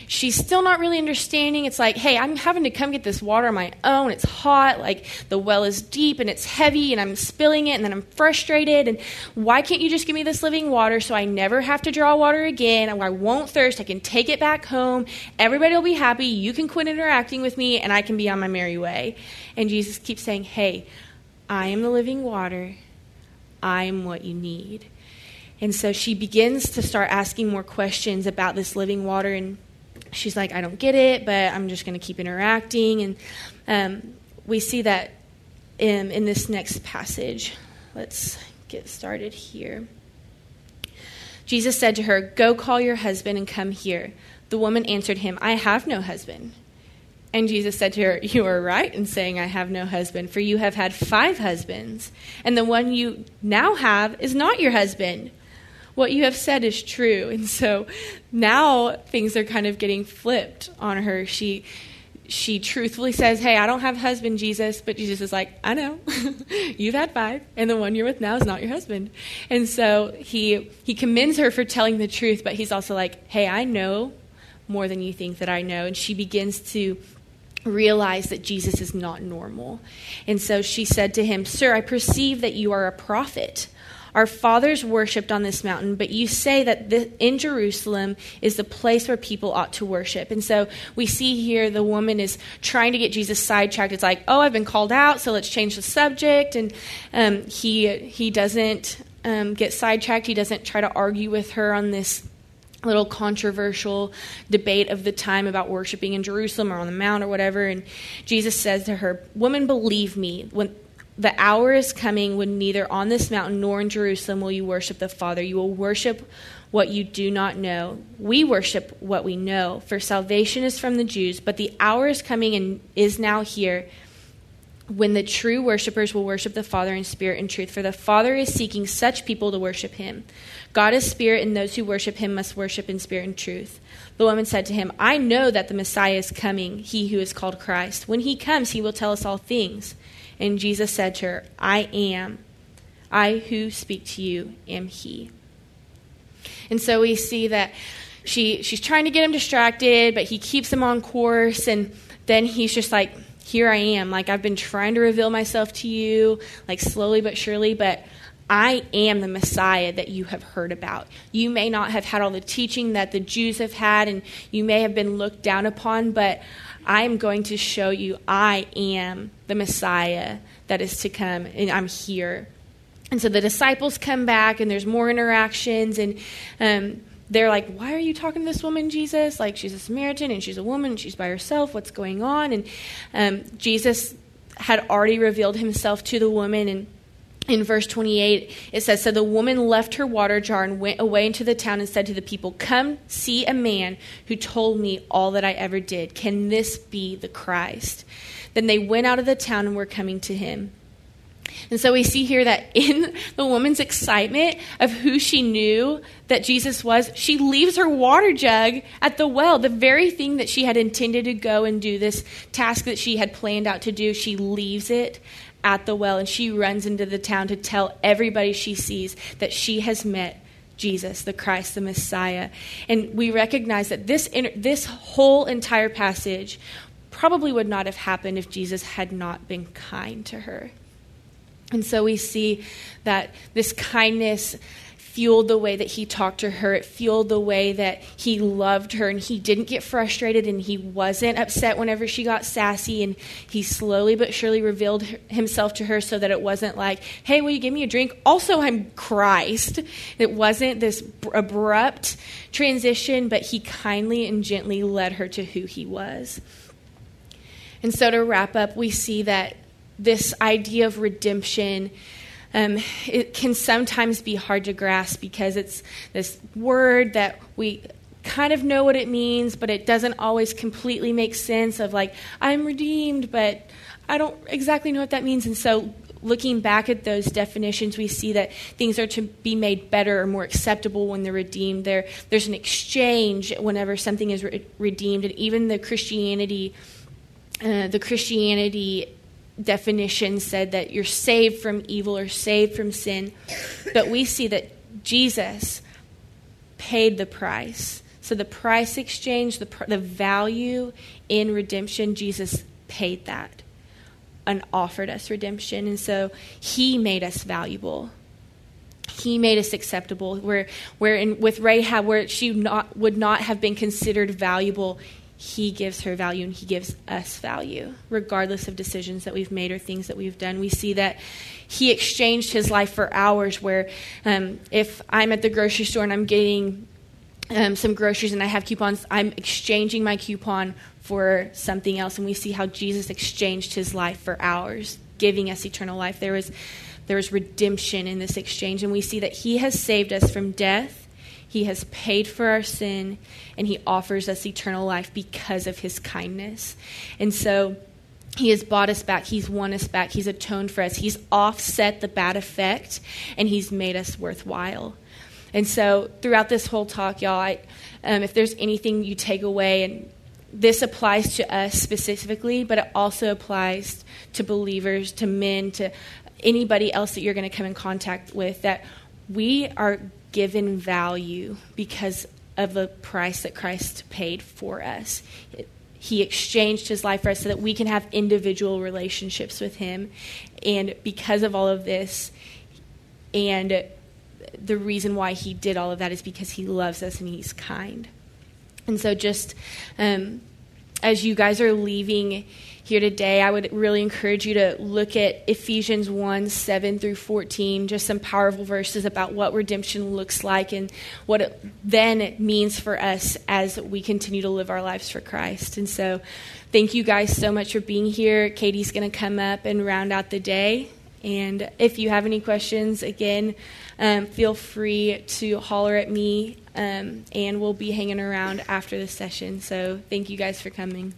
she's still not really understanding. It's like, hey, I'm having to come get this water on my own. It's hot. Like the well is deep and it's heavy and I'm spilling it and then I'm frustrated. And why can't you just give me this living water so I never have to draw water again? I won't thirst. I can take it back home. Everybody will be happy. You can quit interacting with me and I can be on my merry way. And Jesus keeps saying, hey, I am the living water. I am what you need. And so she begins to start asking more questions about this living water. And she's like, I don't get it, but I'm just going to keep interacting. And um, we see that in, in this next passage. Let's get started here. Jesus said to her, Go call your husband and come here. The woman answered him, I have no husband. And Jesus said to her, You are right in saying, I have no husband, for you have had five husbands, and the one you now have is not your husband. What you have said is true. And so now things are kind of getting flipped on her. She she truthfully says, Hey, I don't have husband, Jesus. But Jesus is like, I know. You've had five, and the one you're with now is not your husband. And so he he commends her for telling the truth, but he's also like, Hey, I know more than you think that I know. And she begins to realize that Jesus is not normal. And so she said to him, Sir, I perceive that you are a prophet. Our fathers worshipped on this mountain, but you say that the, in Jerusalem is the place where people ought to worship. And so we see here the woman is trying to get Jesus sidetracked. It's like, oh, I've been called out, so let's change the subject. And um, he he doesn't um, get sidetracked. He doesn't try to argue with her on this little controversial debate of the time about worshiping in Jerusalem or on the mount or whatever. And Jesus says to her, Woman, believe me, when the hour is coming when neither on this mountain nor in Jerusalem will you worship the Father. You will worship what you do not know. We worship what we know, for salvation is from the Jews, but the hour is coming and is now here when the true worshippers will worship the Father in spirit and truth, for the Father is seeking such people to worship him. God is spirit, and those who worship him must worship in spirit and truth. The woman said to him, I know that the Messiah is coming, he who is called Christ. When he comes, he will tell us all things. And Jesus said to her, I am. I who speak to you am he. And so we see that she she's trying to get him distracted, but he keeps him on course and then he's just like, Here I am. Like I've been trying to reveal myself to you, like slowly but surely, but I am the Messiah that you have heard about. You may not have had all the teaching that the Jews have had, and you may have been looked down upon, but I'm going to show you I am the Messiah that is to come, and I'm here. And so the disciples come back, and there's more interactions, and um, they're like, Why are you talking to this woman, Jesus? Like, she's a Samaritan, and she's a woman, and she's by herself. What's going on? And um, Jesus had already revealed himself to the woman, and in verse 28, it says So the woman left her water jar and went away into the town and said to the people, Come see a man who told me all that I ever did. Can this be the Christ? Then they went out of the town and were coming to him. And so we see here that in the woman's excitement of who she knew that Jesus was, she leaves her water jug at the well, the very thing that she had intended to go and do, this task that she had planned out to do. She leaves it at the well and she runs into the town to tell everybody she sees that she has met Jesus, the Christ, the Messiah. And we recognize that this, this whole entire passage probably would not have happened if Jesus had not been kind to her. And so we see that this kindness fueled the way that he talked to her. It fueled the way that he loved her, and he didn't get frustrated and he wasn't upset whenever she got sassy. And he slowly but surely revealed himself to her so that it wasn't like, hey, will you give me a drink? Also, I'm Christ. It wasn't this abrupt transition, but he kindly and gently led her to who he was. And so to wrap up, we see that this idea of redemption um, it can sometimes be hard to grasp because it's this word that we kind of know what it means, but it doesn't always completely make sense of like, I'm redeemed, but I don't exactly know what that means. And so, looking back at those definitions, we see that things are to be made better or more acceptable when they're redeemed. There, there's an exchange whenever something is re- redeemed, and even the Christianity, uh, the Christianity definition said that you're saved from evil or saved from sin. But we see that Jesus paid the price. So the price exchange, the, pr- the value in redemption, Jesus paid that and offered us redemption. And so he made us valuable. He made us acceptable. Where, where in, with Rahab, where she not, would not have been considered valuable, he gives her value and he gives us value, regardless of decisions that we've made or things that we've done. We see that he exchanged his life for ours, where um, if I'm at the grocery store and I'm getting um, some groceries and I have coupons, I'm exchanging my coupon for something else. And we see how Jesus exchanged his life for ours, giving us eternal life. There was, there was redemption in this exchange. And we see that he has saved us from death he has paid for our sin, and He offers us eternal life because of His kindness. And so, he has bought us back. He's won us back. He's atoned for us. He's offset the bad effect, and He's made us worthwhile. And so, throughout this whole talk, y'all, I, um, if there's anything you take away, and this applies to us specifically, but it also applies to believers, to men, to anybody else that you're going to come in contact with, that we are given value because of the price that Christ paid for us. He exchanged his life for us so that we can have individual relationships with him. And because of all of this, and the reason why he did all of that is because he loves us and he's kind. And so, just um, as you guys are leaving here today, I would really encourage you to look at Ephesians 1 7 through 14, just some powerful verses about what redemption looks like and what it then means for us as we continue to live our lives for Christ. And so, thank you guys so much for being here. Katie's going to come up and round out the day. And if you have any questions, again, um, feel free to holler at me, um, and we'll be hanging around after the session. So, thank you guys for coming.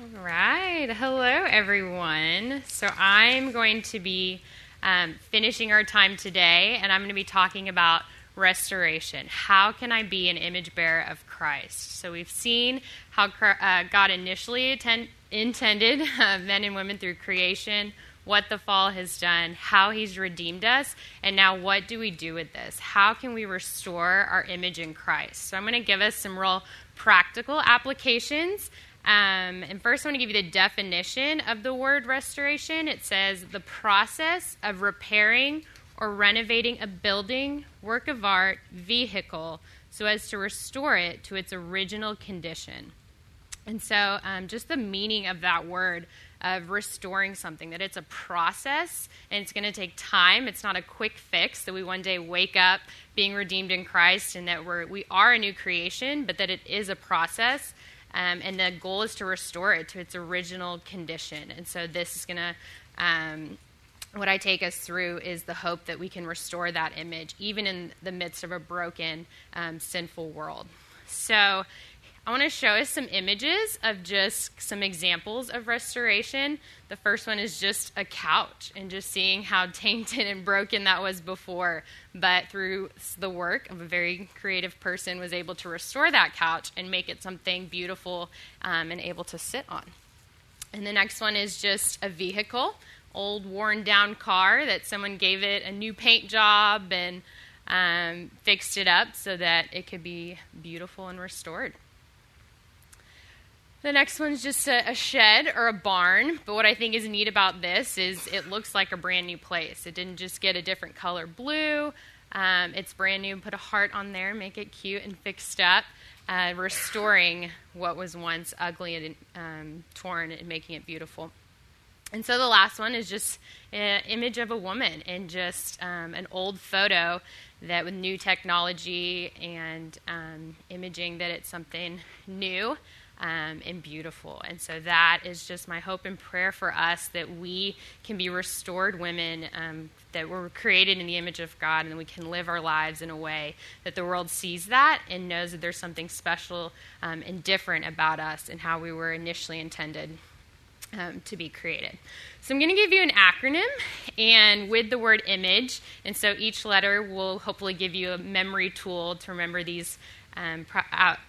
All right. Hello, everyone. So, I'm going to be um, finishing our time today, and I'm going to be talking about restoration. How can I be an image bearer of Christ? So, we've seen how uh, God initially attend- intended uh, men and women through creation what the fall has done, how he's redeemed us, and now what do we do with this? How can we restore our image in Christ? So I'm going to give us some real practical applications. Um, and first, I want to give you the definition of the word restoration. It says the process of repairing or renovating a building, work of art, vehicle, so as to restore it to its original condition. And so, um, just the meaning of that word of restoring something, that it's a process and it's going to take time. It's not a quick fix that we one day wake up being redeemed in Christ and that we're, we are a new creation, but that it is a process. Um, and the goal is to restore it to its original condition. And so this is going to, um, what I take us through is the hope that we can restore that image, even in the midst of a broken, um, sinful world. So I want to show us some images of just some examples of restoration. The first one is just a couch and just seeing how tainted and broken that was before, but through the work of a very creative person was able to restore that couch and make it something beautiful um, and able to sit on. And the next one is just a vehicle, old worn down car that someone gave it a new paint job and um, fixed it up so that it could be beautiful and restored. The next one's just a, a, shed or a barn, but what I think is neat about this is it looks like a brand new place. It didn't just get a different color blue. Um, it's brand new. Put a heart on there, make it cute and fixed up, uh, restoring what was once ugly and um, torn and making it beautiful. And so the last one is just an image of a woman and just um, an old photo that with new technology and um, imaging that it's something new um, and beautiful. And so that is just my hope and prayer for us that we can be restored women, um, that we're created in the image of God, and we can live our lives in a way that the world sees that and knows that there's something special um, and different about us and how we were initially intended. Um, to be created. So, I'm going to give you an acronym and with the word image. And so, each letter will hopefully give you a memory tool to remember these um, pro-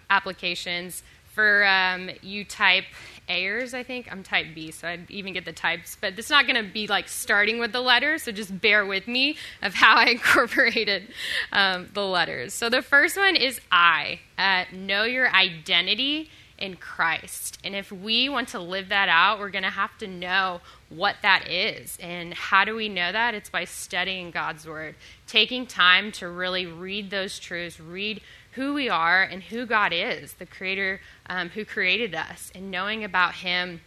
applications for um, you type Ayers, I think. I'm type B, so I'd even get the types. But it's not going to be like starting with the letters, so just bear with me of how I incorporated um, the letters. So the first one is I. Uh, know your identity in Christ. And if we want to live that out, we're going to have to know what that is. And how do we know that? It's by studying God's Word, taking time to really read those truths, read who we are and who God is, the Creator um, who created us, and knowing about Him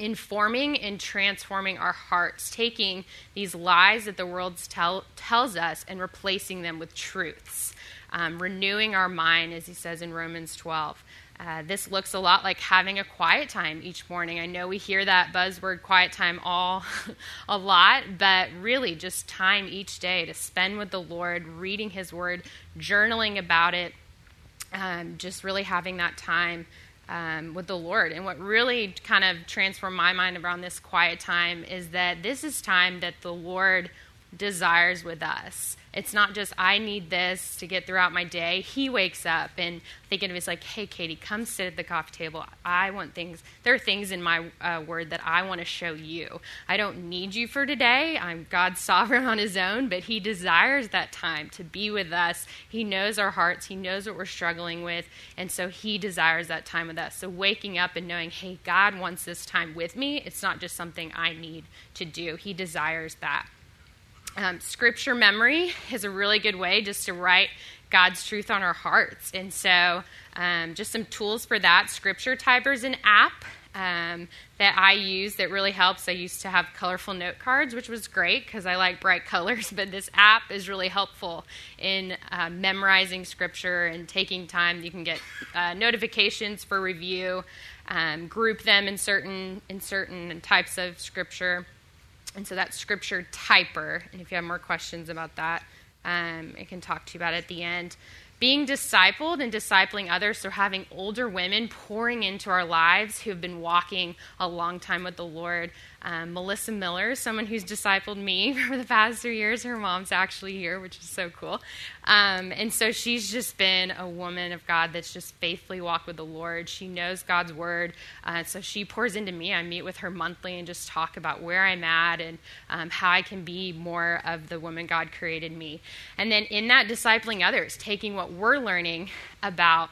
informing and transforming our hearts, taking these lies that the world tell, tells us and replacing them with truths, um, renewing our mind, as he says in Romans 12. Uh, this looks a lot like having a quiet time each morning. I know we hear that buzzword quiet time all a lot, but really just time each day to spend with the Lord, reading His Word, journaling about it, um, just really having that time um, with the Lord. And what really kind of transformed my mind around this quiet time is that this is time that the Lord desires with us. It's not just I need this to get throughout my day. He wakes up and thinking of it's like, hey, Katie, come sit at the coffee table. I want things. There are things in my uh, word that I want to show you. I don't need you for today. I'm God's sovereign on His own, but He desires that time to be with us. He knows our hearts. He knows what we're struggling with, and so He desires that time with us. So waking up and knowing, hey, God wants this time with me. It's not just something I need to do. He desires that. Um, scripture memory is a really good way just to write God's truth on our hearts. And so, um, just some tools for that. Scripture Typer is an app um, that I use that really helps. I used to have colorful note cards, which was great because I like bright colors, but this app is really helpful in uh, memorizing scripture and taking time. You can get uh, notifications for review, um, group them in certain in certain types of scripture. And so that's scripture typer. And if you have more questions about that, um, I can talk to you about it at the end. Being discipled and discipling others, so having older women pouring into our lives who have been walking a long time with the Lord. Um, Melissa Miller, someone who's discipled me for the past three years. Her mom's actually here, which is so cool. Um, and so she's just been a woman of God that's just faithfully walked with the Lord. She knows God's word. Uh, so she pours into me. I meet with her monthly and just talk about where I'm at and um, how I can be more of the woman God created me. And then in that, discipling others, taking what we're learning about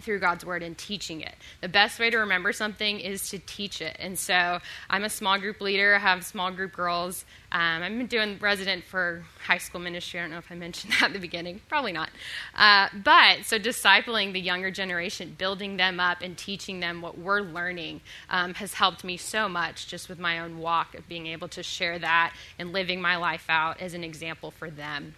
through God's word and teaching it. The best way to remember something is to teach it. And so I'm a small group leader. I have small group girls. Um, I've been doing resident for high school ministry. I don't know if I mentioned that at the beginning. Probably not. Uh, but so discipling the younger generation, building them up and teaching them what we're learning um, has helped me so much just with my own walk of being able to share that and living my life out as an example for them.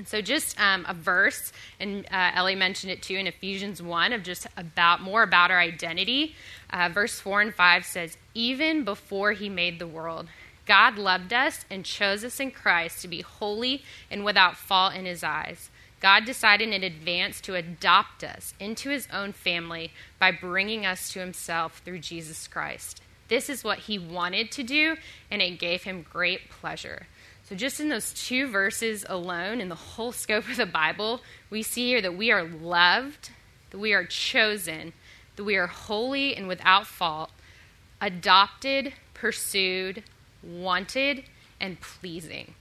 And so, just um, a verse, and uh, Ellie mentioned it too in Ephesians 1 of just about more about our identity. Uh, verse 4 and 5 says, Even before he made the world, God loved us and chose us in Christ to be holy and without fault in his eyes. God decided in advance to adopt us into his own family by bringing us to himself through Jesus Christ. This is what he wanted to do, and it gave him great pleasure. So, just in those two verses alone, in the whole scope of the Bible, we see here that we are loved, that we are chosen, that we are holy and without fault, adopted, pursued, wanted, and pleasing.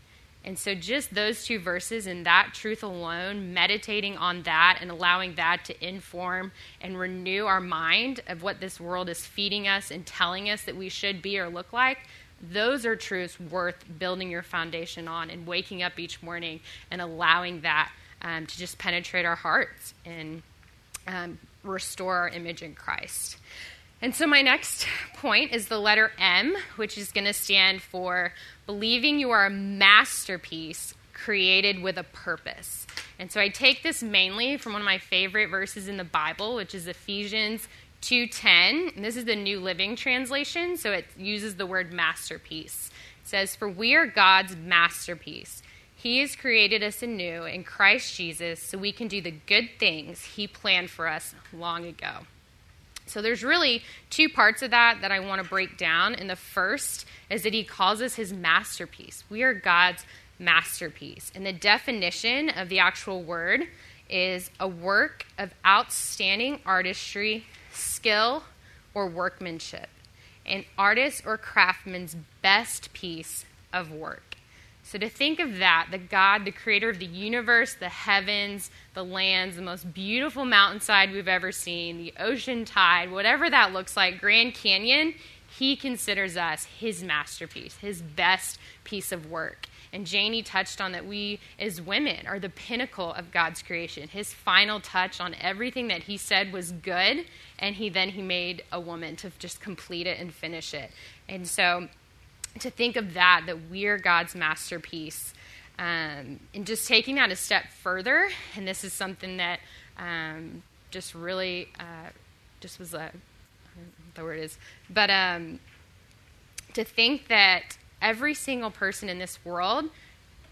And so, just those two verses and that truth alone, meditating on that and allowing that to inform and renew our mind of what this world is feeding us and telling us that we should be or look like, those are truths worth building your foundation on and waking up each morning and allowing that um, to just penetrate our hearts and um, restore our image in Christ. And so, my next point is the letter M, which is going to stand for believing you are a masterpiece created with a purpose. And so, I take this mainly from one of my favorite verses in the Bible, which is Ephesians 2:10. And this is the New Living Translation, so it uses the word masterpiece. It says, "For we are God's masterpiece. He has created us anew in Christ Jesus so we can do the good things he planned for us long ago." So there's really two parts of that that I want to break down. And the first is that he calls us his masterpiece. We are God's masterpiece. And the definition of the actual word is a work of outstanding artistry, skill, or workmanship. An artist or craftsman's best piece of work. So to think of that, the God, the creator of the universe, the heavens, the lands, the most beautiful mountainside we've ever seen, the ocean tide, whatever that looks like, Grand Canyon, he considers us his masterpiece, his best piece of work. And Janie touched on that we as women are the pinnacle of God's creation. His final touch on everything that he said was good, and he then he made a woman to just complete it and finish it. And so to think of that, that we're God's masterpiece. Um, and just taking that a step further, and this is something that um, just really uh, just was a the word is, but um, to think that every single person in this world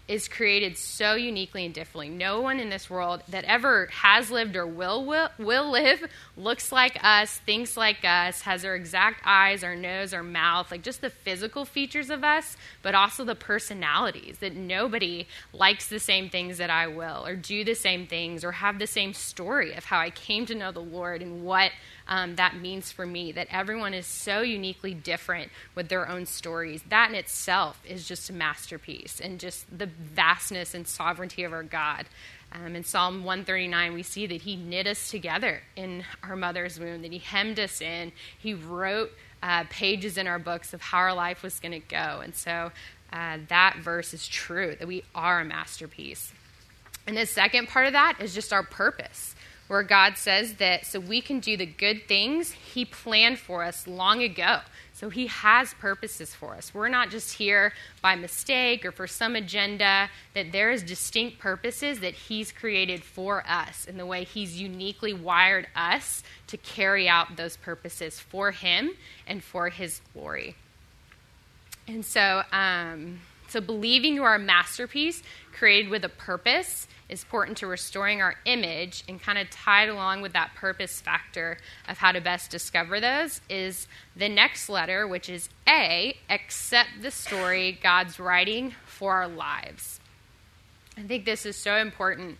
is created so uniquely and differently. No one in this world that ever has lived or will, will will live looks like us, thinks like us, has our exact eyes, our nose, our mouth, like just the physical features of us, but also the personalities that nobody likes the same things that I will or do the same things or have the same story of how I came to know the Lord and what um, that means for me. That everyone is so uniquely different with their own stories. That in itself is just a masterpiece and just the vastness and sovereignty of our God. Um, in Psalm 139, we see that He knit us together in our mother's womb, that He hemmed us in. He wrote uh, pages in our books of how our life was going to go. And so uh, that verse is true, that we are a masterpiece. And the second part of that is just our purpose where God says that so we can do the good things He planned for us long ago. So He has purposes for us. We're not just here by mistake or for some agenda, that there is distinct purposes that He's created for us in the way He's uniquely wired us to carry out those purposes for Him and for His glory. And so, um, so believing you are a masterpiece created with a purpose is important to restoring our image and kind of tied along with that purpose factor of how to best discover those is the next letter, which is A, accept the story God's writing for our lives. I think this is so important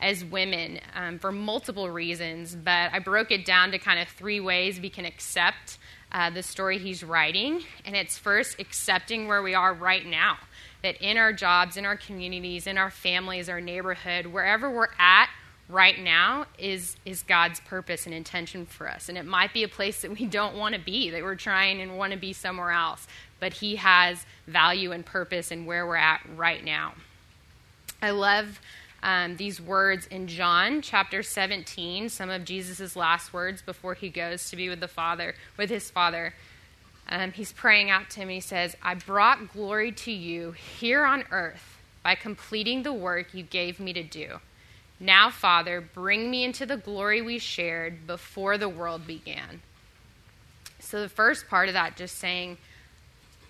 as women um, for multiple reasons, but I broke it down to kind of three ways we can accept uh, the story he's writing. And it's first accepting where we are right now that in our jobs, in our communities, in our families, our neighborhood, wherever we're at right now is is God's purpose and intention for us. And it might be a place that we don't want to be, that we're trying and want to be somewhere else, but he has value and purpose in where we're at right now. I love um, these words in John chapter 17, some of Jesus' last words before he goes to be with the Father, with his Father. Um, he's praying out to him. He says, I brought glory to you here on earth by completing the work you gave me to do. Now, Father, bring me into the glory we shared before the world began. So, the first part of that, just saying,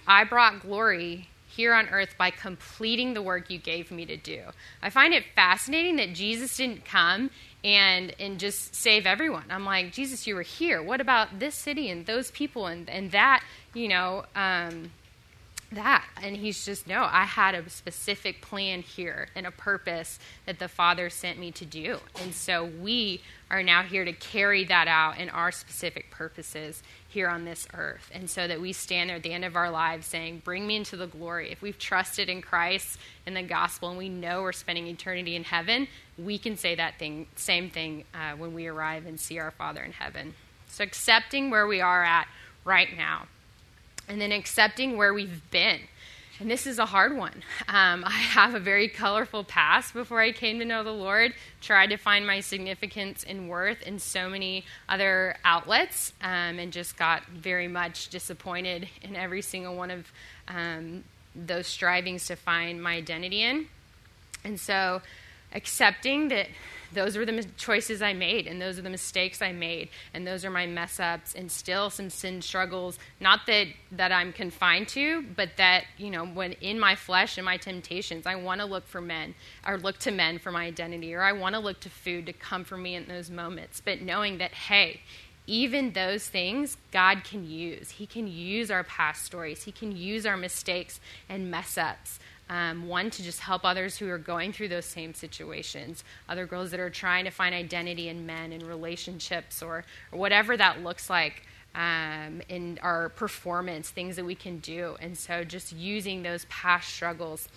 I brought glory here on earth by completing the work you gave me to do. I find it fascinating that Jesus didn't come and and just save everyone. I'm like, Jesus, you were here. What about this city and those people and and that, you know, um, that. And he's just no i had a specific plan here and a purpose that the father sent me to do. And so we are now here to carry that out in our specific purposes here on this earth. And so that we stand there at the end of our lives saying bring me into the glory. If we've trusted in christ and the gospel and we know we're spending eternity in heaven we can say that thing same thing uh, when we arrive and see our father in heaven. So accepting where we are at right now and then accepting where we've been. And this is a hard one. Um, I have a very colorful past before I came to know the Lord. Tried to find my significance and worth in so many other outlets, um, and just got very much disappointed in every single one of um, those strivings to find my identity in. And so, accepting that those were the choices I made, and those are the mistakes I made, and those are my mess ups, and still some sin struggles. Not that that I'm confined to, but that you know, when in my flesh and my temptations, I want to look for men, or look to men for my identity, or I want to look to food to come for me in those moments. But knowing that, hey, even those things God can use. He can use our past stories. He can use our mistakes and mess ups um, one, to just help others who are going through those same situations, other girls that are trying to find identity in men and relationships or, or whatever that looks like um, in our performance, things that we can do. And so just using those past struggles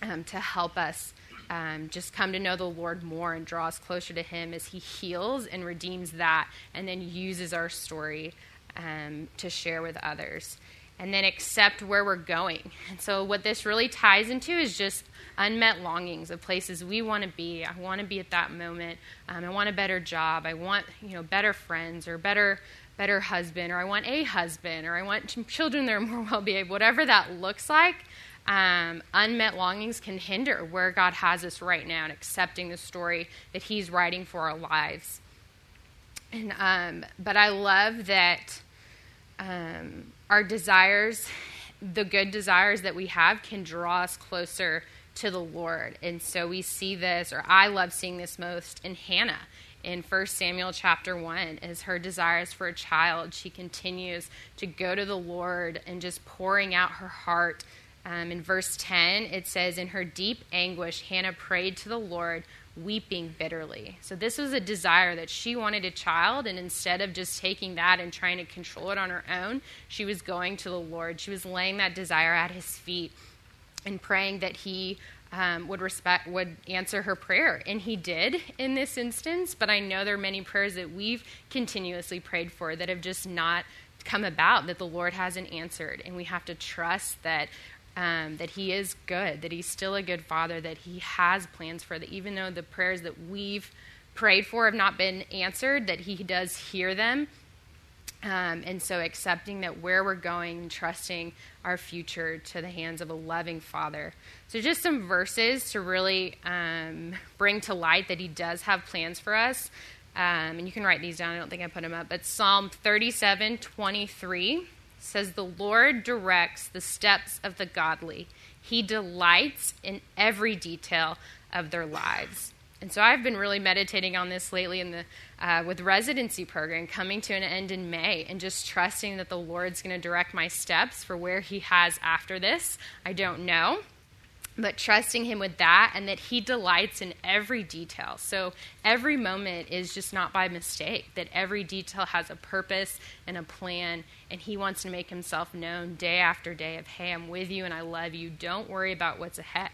um, to help us um, just come to know the Lord more and draw us closer to Him as He heals and redeems that and then uses our story um, to share with others and then accept where we're going. And so, what this really ties into is just unmet longings of places we want to be. I want to be at that moment. Um, I want a better job. I want you know better friends or better better husband, or I want a husband, or I want children that are more well behaved. Whatever that looks like. Um, unmet longings can hinder where God has us right now and accepting the story that He's writing for our lives. And um, but I love that um, our desires, the good desires that we have, can draw us closer to the Lord. And so we see this, or I love seeing this most in Hannah in 1 Samuel chapter 1 as her desires for a child. She continues to go to the Lord and just pouring out her heart. Um, in verse 10, it says, In her deep anguish, Hannah prayed to the Lord weeping bitterly. So, this was a desire that she wanted a child, and instead of just taking that and trying to control it on her own, she was going to the Lord. She was laying that desire at his feet and praying that he um, would respect would answer her prayer and he did in this instance but i know there are many prayers that we've continuously prayed for that have just not come about that the lord hasn't answered and we have to trust that um, that He is good, that He's still a good Father, that He has plans for that, even though the prayers that we've prayed for have not been answered, that He does hear them. Um, and so accepting that where we're going trusting our future to the hands of a loving Father. So, just some verses to really um, bring to light that He does have plans for us. Um, and you can write these down. I don't think I put them up. But Psalm 37 23 says, The Lord directs the steps of the godly. He delights in every detail of their lives. And so I've been really meditating on this lately in the uh, with residency program coming to an end in May, and just trusting that the Lord's going to direct my steps for where He has after this. I don't know, but trusting him with that and that he delights in every detail. So every moment is just not by mistake, that every detail has a purpose and a plan, and he wants to make himself known day after day of, hey, I'm with you and I love you. Don't worry about what's ahead.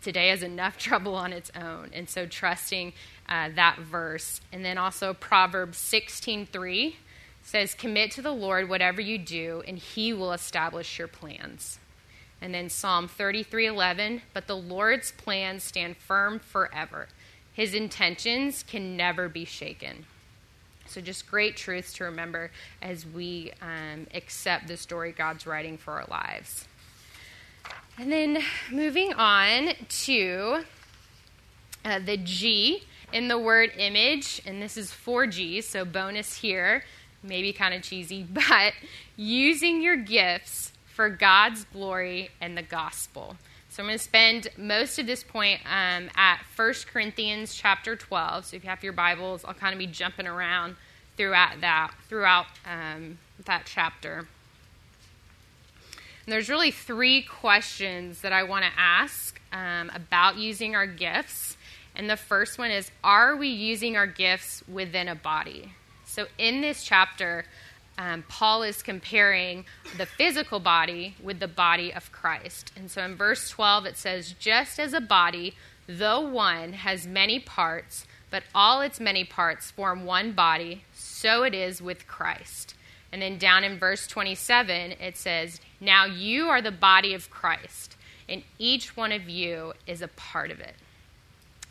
Today has enough trouble on its own. And so trusting uh, that verse. And then also Proverbs 16.3 says, commit to the Lord whatever you do, and he will establish your plans. And then Psalm 33:11, but the Lord's plans stand firm forever. His intentions can never be shaken. So, just great truths to remember as we um, accept the story God's writing for our lives. And then moving on to uh, the G in the word image, and this is four G's, so bonus here, maybe kind of cheesy, but using your gifts for God's glory and the gospel. So I'm going to spend most of this point um, at 1 Corinthians chapter 12. So if you have your Bibles, I'll kind of be jumping around throughout that throughout um, that chapter. And there's really three questions that I want to ask um, about using our gifts. And the first one is Are we using our gifts within a body? So in this chapter, um, Paul is comparing the physical body with the body of Christ. And so in verse 12, it says, Just as a body, though one, has many parts, but all its many parts form one body, so it is with Christ. And then down in verse 27, it says, Now you are the body of Christ, and each one of you is a part of it.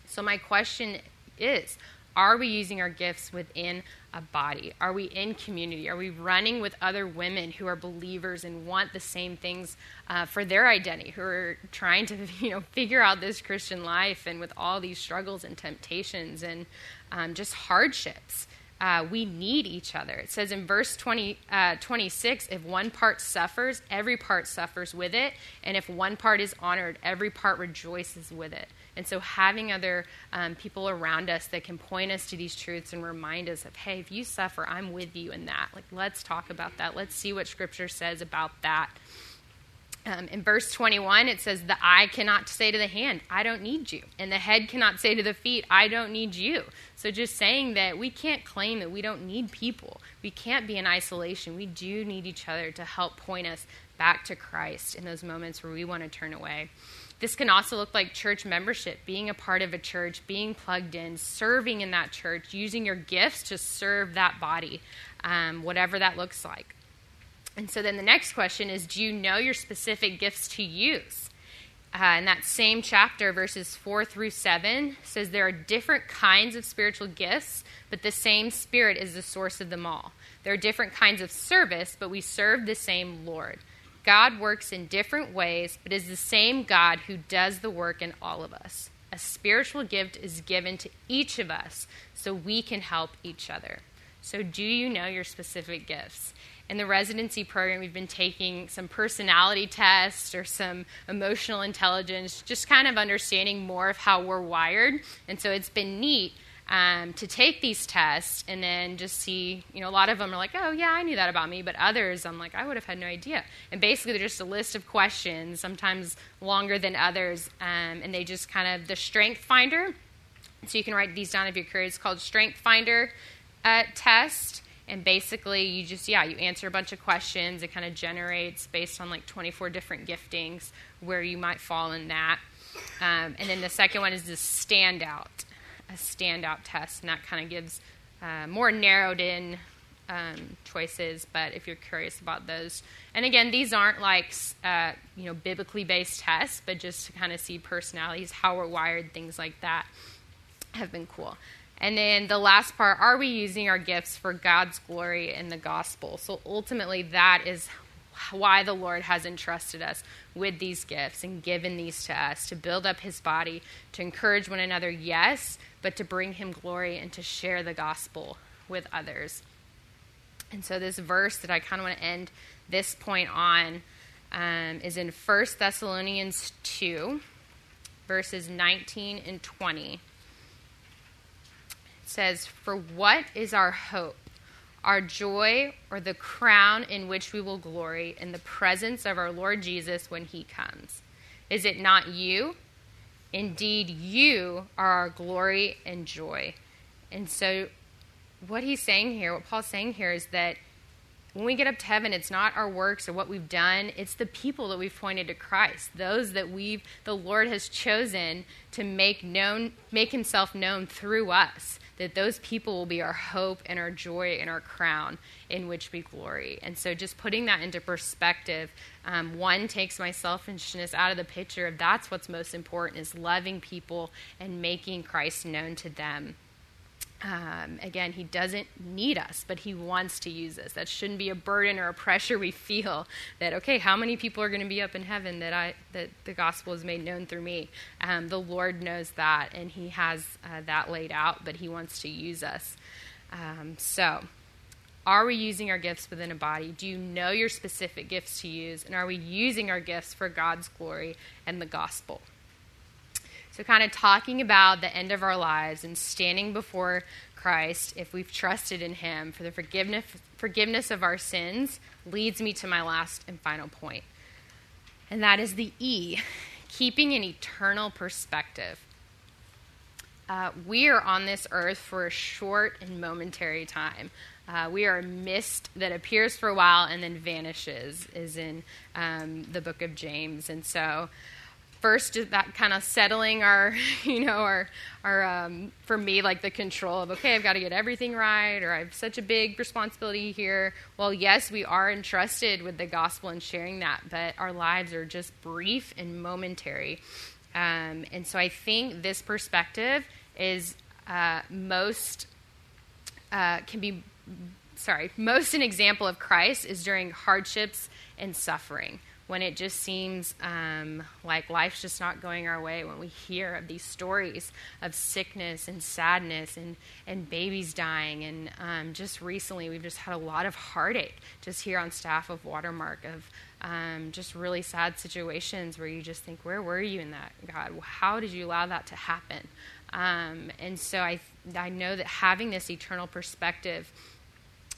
So, my question is Are we using our gifts within a body? Are we in community? Are we running with other women who are believers and want the same things uh, for their identity, who are trying to you know figure out this Christian life and with all these struggles and temptations and um, just hardships? Uh, we need each other. It says in verse 20, uh, 26 if one part suffers, every part suffers with it. And if one part is honored, every part rejoices with it. And so, having other um, people around us that can point us to these truths and remind us of, hey, if you suffer, I'm with you in that. Like, let's talk about that. Let's see what Scripture says about that. Um, in verse 21, it says, The eye cannot say to the hand, I don't need you. And the head cannot say to the feet, I don't need you. So, just saying that we can't claim that we don't need people. We can't be in isolation. We do need each other to help point us back to Christ in those moments where we want to turn away. This can also look like church membership, being a part of a church, being plugged in, serving in that church, using your gifts to serve that body, um, whatever that looks like. And so then the next question is Do you know your specific gifts to use? Uh, in that same chapter, verses 4 through 7, says there are different kinds of spiritual gifts, but the same Spirit is the source of them all. There are different kinds of service, but we serve the same Lord. God works in different ways, but is the same God who does the work in all of us. A spiritual gift is given to each of us so we can help each other. So, do you know your specific gifts? In the residency program, we've been taking some personality tests or some emotional intelligence, just kind of understanding more of how we're wired. And so, it's been neat um, to take these tests and then just see, you know, a lot of them are like, oh, yeah, I knew that about me. But others, I'm like, I would have had no idea. And basically, they're just a list of questions, sometimes longer than others. Um, and they just kind of, the strength finder. So you can write these down if you're curious. Called Strength Finder uh, Test. And basically, you just, yeah, you answer a bunch of questions. It kind of generates based on like 24 different giftings where you might fall in that. Um, and then the second one is the standout a standout test, and that kind of gives uh, more narrowed in um, choices. But if you're curious about those, and again, these aren't like uh, you know biblically based tests, but just to kind of see personalities, how we're wired, things like that, have been cool. And then the last part are we using our gifts for God's glory in the gospel? So ultimately, that is why the Lord has entrusted us with these gifts and given these to us to build up his body, to encourage one another, yes, but to bring him glory and to share the gospel with others. And so, this verse that I kind of want to end this point on um, is in 1 Thessalonians 2, verses 19 and 20. It says, For what is our hope? Our joy, or the crown in which we will glory in the presence of our Lord Jesus when he comes? Is it not you? Indeed, you are our glory and joy. And so, what he's saying here, what Paul's saying here, is that when we get up to heaven, it's not our works or what we've done, it's the people that we've pointed to Christ, those that we've, the Lord has chosen to make known, make himself known through us that those people will be our hope and our joy and our crown in which we glory. And so, just putting that into perspective, um, one takes my selfishness out of the picture of that's what's most important is loving people and making Christ known to them. Um, again, he doesn't need us, but he wants to use us. That shouldn't be a burden or a pressure we feel that okay, how many people are going to be up in heaven that I that the gospel is made known through me? Um, the Lord knows that, and He has uh, that laid out, but He wants to use us. Um, so, are we using our gifts within a body? Do you know your specific gifts to use, and are we using our gifts for God's glory and the gospel? So, kind of talking about the end of our lives and standing before Christ, if we've trusted in Him for the forgiveness, forgiveness of our sins, leads me to my last and final point. And that is the E, keeping an eternal perspective. Uh, we are on this earth for a short and momentary time. Uh, we are a mist that appears for a while and then vanishes, is in um, the book of James. And so first just that kind of settling our, you know, our, our um, for me, like the control of, okay, I've got to get everything right, or I have such a big responsibility here. Well, yes, we are entrusted with the gospel and sharing that, but our lives are just brief and momentary. Um, and so I think this perspective is uh, most, uh, can be, sorry, most an example of Christ is during hardships and suffering when it just seems um, like life's just not going our way, when we hear of these stories of sickness and sadness and, and babies dying. And um, just recently, we've just had a lot of heartache just here on staff of Watermark of um, just really sad situations where you just think, where were you in that, God? How did you allow that to happen? Um, and so I, I know that having this eternal perspective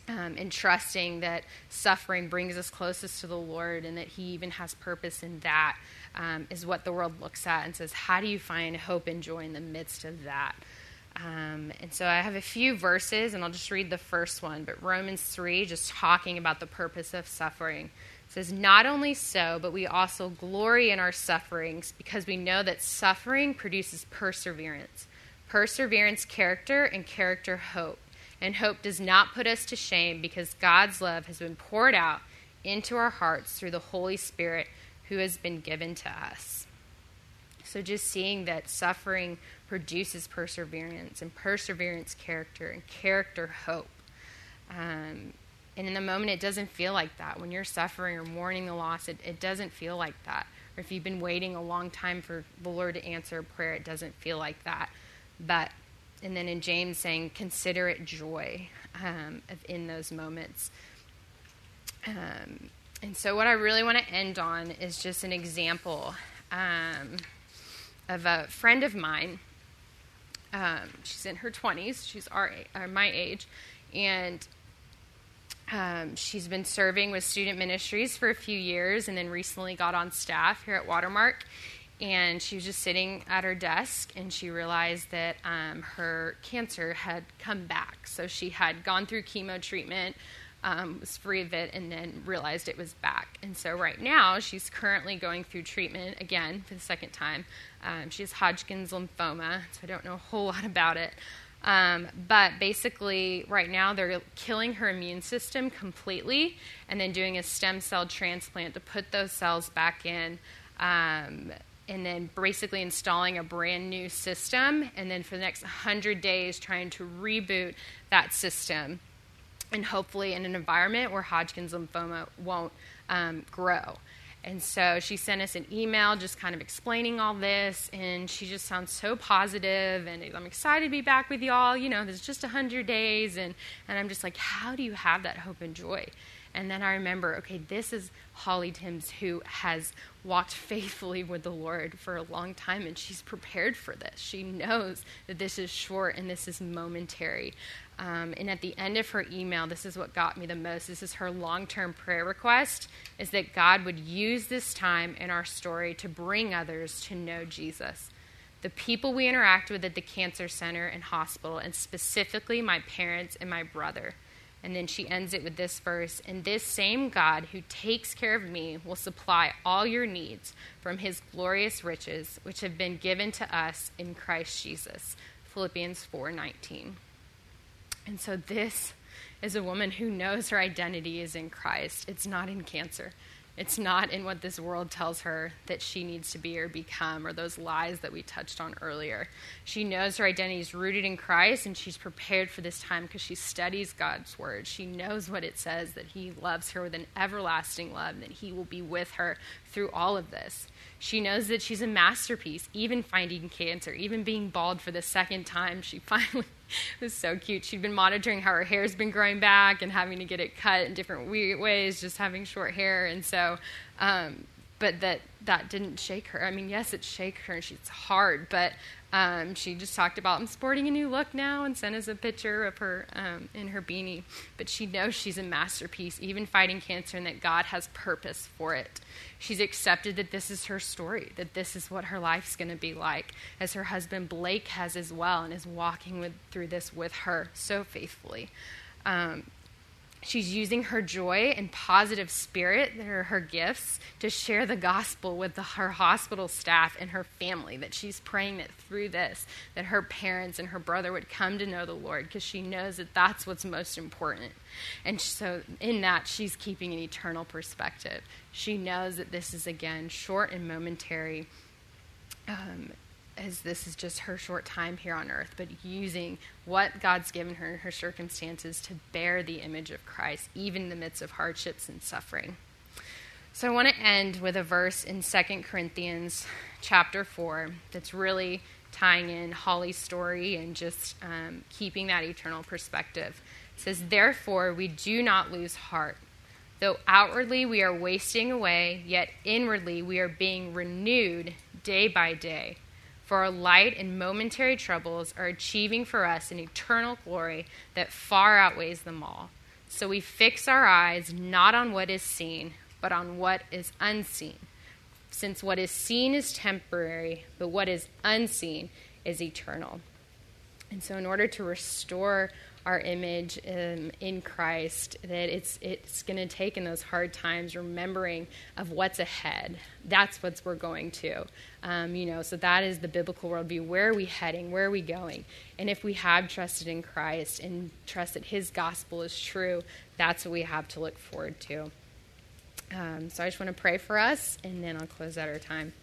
um, and trusting that suffering brings us closest to the Lord and that He even has purpose in that um, is what the world looks at and says, How do you find hope and joy in the midst of that? Um, and so I have a few verses, and I'll just read the first one. But Romans 3, just talking about the purpose of suffering, says, Not only so, but we also glory in our sufferings because we know that suffering produces perseverance. Perseverance, character, and character, hope. And hope does not put us to shame because God's love has been poured out into our hearts through the Holy Spirit who has been given to us. So, just seeing that suffering produces perseverance, and perseverance, character, and character, hope. Um, and in the moment, it doesn't feel like that. When you're suffering or mourning the loss, it, it doesn't feel like that. Or if you've been waiting a long time for the Lord to answer a prayer, it doesn't feel like that. But and then in James saying, consider it joy um, in those moments. Um, and so, what I really want to end on is just an example um, of a friend of mine. Um, she's in her 20s, she's our, uh, my age, and um, she's been serving with student ministries for a few years and then recently got on staff here at Watermark and she was just sitting at her desk and she realized that um, her cancer had come back. So she had gone through chemo treatment um, was free of it and then realized it was back. And so right now she's currently going through treatment again for the second time. Um, she has hodgkin's lymphoma so i don't know a whole lot about it. Um, but basically right now they're killing her immune system completely and then doing a stem cell transplant to put those cells back in. Um, and then basically installing a brand new system, and then for the next 100 days trying to reboot that system, and hopefully in an environment where Hodgkin's lymphoma won't um, grow. And so she sent us an email just kind of explaining all this, and she just sounds so positive, and I'm excited to be back with y'all. You know, there's just 100 days, and, and I'm just like, how do you have that hope and joy? And then I remember, okay, this is Holly Timms who has walked faithfully with the Lord for a long time, and she's prepared for this. She knows that this is short and this is momentary. Um, and at the end of her email, this is what got me the most. This is her long term prayer request is that God would use this time in our story to bring others to know Jesus. The people we interact with at the cancer center and hospital, and specifically my parents and my brother. And then she ends it with this verse And this same God who takes care of me will supply all your needs from his glorious riches, which have been given to us in Christ Jesus. Philippians 4:19. And so this is a woman who knows her identity is in Christ. It's not in cancer. It's not in what this world tells her that she needs to be or become, or those lies that we touched on earlier. She knows her identity is rooted in Christ, and she's prepared for this time because she studies God's word. She knows what it says that He loves her with an everlasting love, that He will be with her through all of this. She knows that she's a masterpiece, even finding cancer, even being bald for the second time. She finally was so cute. She'd been monitoring how her hair's been growing back and having to get it cut in different ways, just having short hair. And so, um, but that that didn't shake her. I mean, yes, it shake her. And she's hard, but um, she just talked about I'm sporting a new look now and sent us a picture of her um, in her beanie. But she knows she's a masterpiece, even fighting cancer, and that God has purpose for it. She's accepted that this is her story, that this is what her life's going to be like, as her husband Blake has as well, and is walking with, through this with her so faithfully. Um, she's using her joy and positive spirit, are her gifts, to share the gospel with the, her hospital staff and her family. That she's praying that through this, that her parents and her brother would come to know the Lord because she knows that that's what's most important. And so, in that, she's keeping an eternal perspective. She knows that this is, again, short and momentary. Um, as this is just her short time here on earth, but using what God's given her, in her circumstances, to bear the image of Christ, even in the midst of hardships and suffering. So I want to end with a verse in 2 Corinthians chapter 4 that's really tying in Holly's story and just um, keeping that eternal perspective. It says, Therefore, we do not lose heart. Though outwardly we are wasting away, yet inwardly we are being renewed day by day. For our light and momentary troubles are achieving for us an eternal glory that far outweighs them all. So we fix our eyes not on what is seen, but on what is unseen. Since what is seen is temporary, but what is unseen is eternal. And so, in order to restore our image um, in Christ, that it's it's going to take in those hard times, remembering of what's ahead. That's what we're going to, um, you know. So that is the biblical worldview. Where are we heading? Where are we going? And if we have trusted in Christ and trust that His gospel is true, that's what we have to look forward to. Um, so I just want to pray for us, and then I'll close out our time.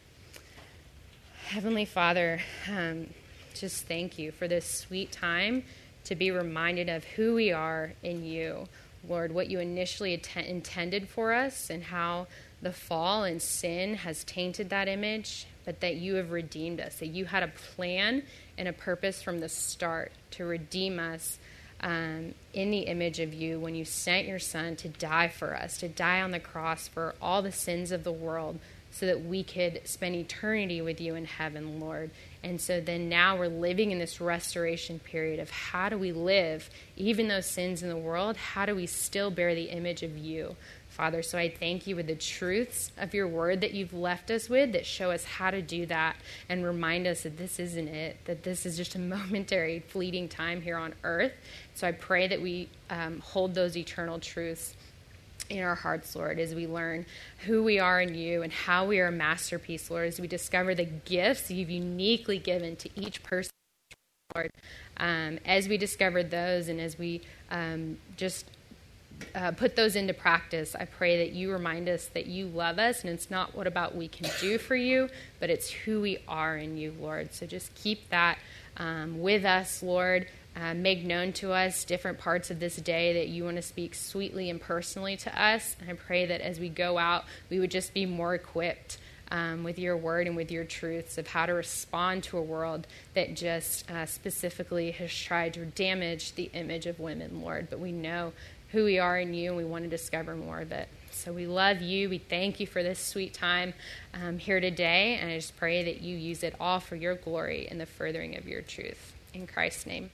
Heavenly Father, um, just thank you for this sweet time to be reminded of who we are in you, Lord, what you initially att- intended for us and how the fall and sin has tainted that image, but that you have redeemed us, that you had a plan and a purpose from the start to redeem us um, in the image of you when you sent your son to die for us, to die on the cross for all the sins of the world, so that we could spend eternity with you in heaven, Lord. And so then now we're living in this restoration period of how do we live, even those sins in the world, how do we still bear the image of you, Father? So I thank you with the truths of your word that you've left us with that show us how to do that and remind us that this isn't it, that this is just a momentary, fleeting time here on earth. So I pray that we um, hold those eternal truths in our hearts, Lord, as we learn who we are in you and how we are a masterpiece, Lord, as we discover the gifts you've uniquely given to each person, Lord. Um, as we discover those and as we um, just uh, put those into practice, I pray that you remind us that you love us and it's not what about we can do for you, but it's who we are in you, Lord. So just keep that um, with us, Lord. Uh, make known to us different parts of this day that you want to speak sweetly and personally to us. And I pray that as we go out, we would just be more equipped um, with your word and with your truths of how to respond to a world that just uh, specifically has tried to damage the image of women, Lord. But we know who we are in you and we want to discover more of it. So we love you. We thank you for this sweet time um, here today. And I just pray that you use it all for your glory and the furthering of your truth. In Christ's name.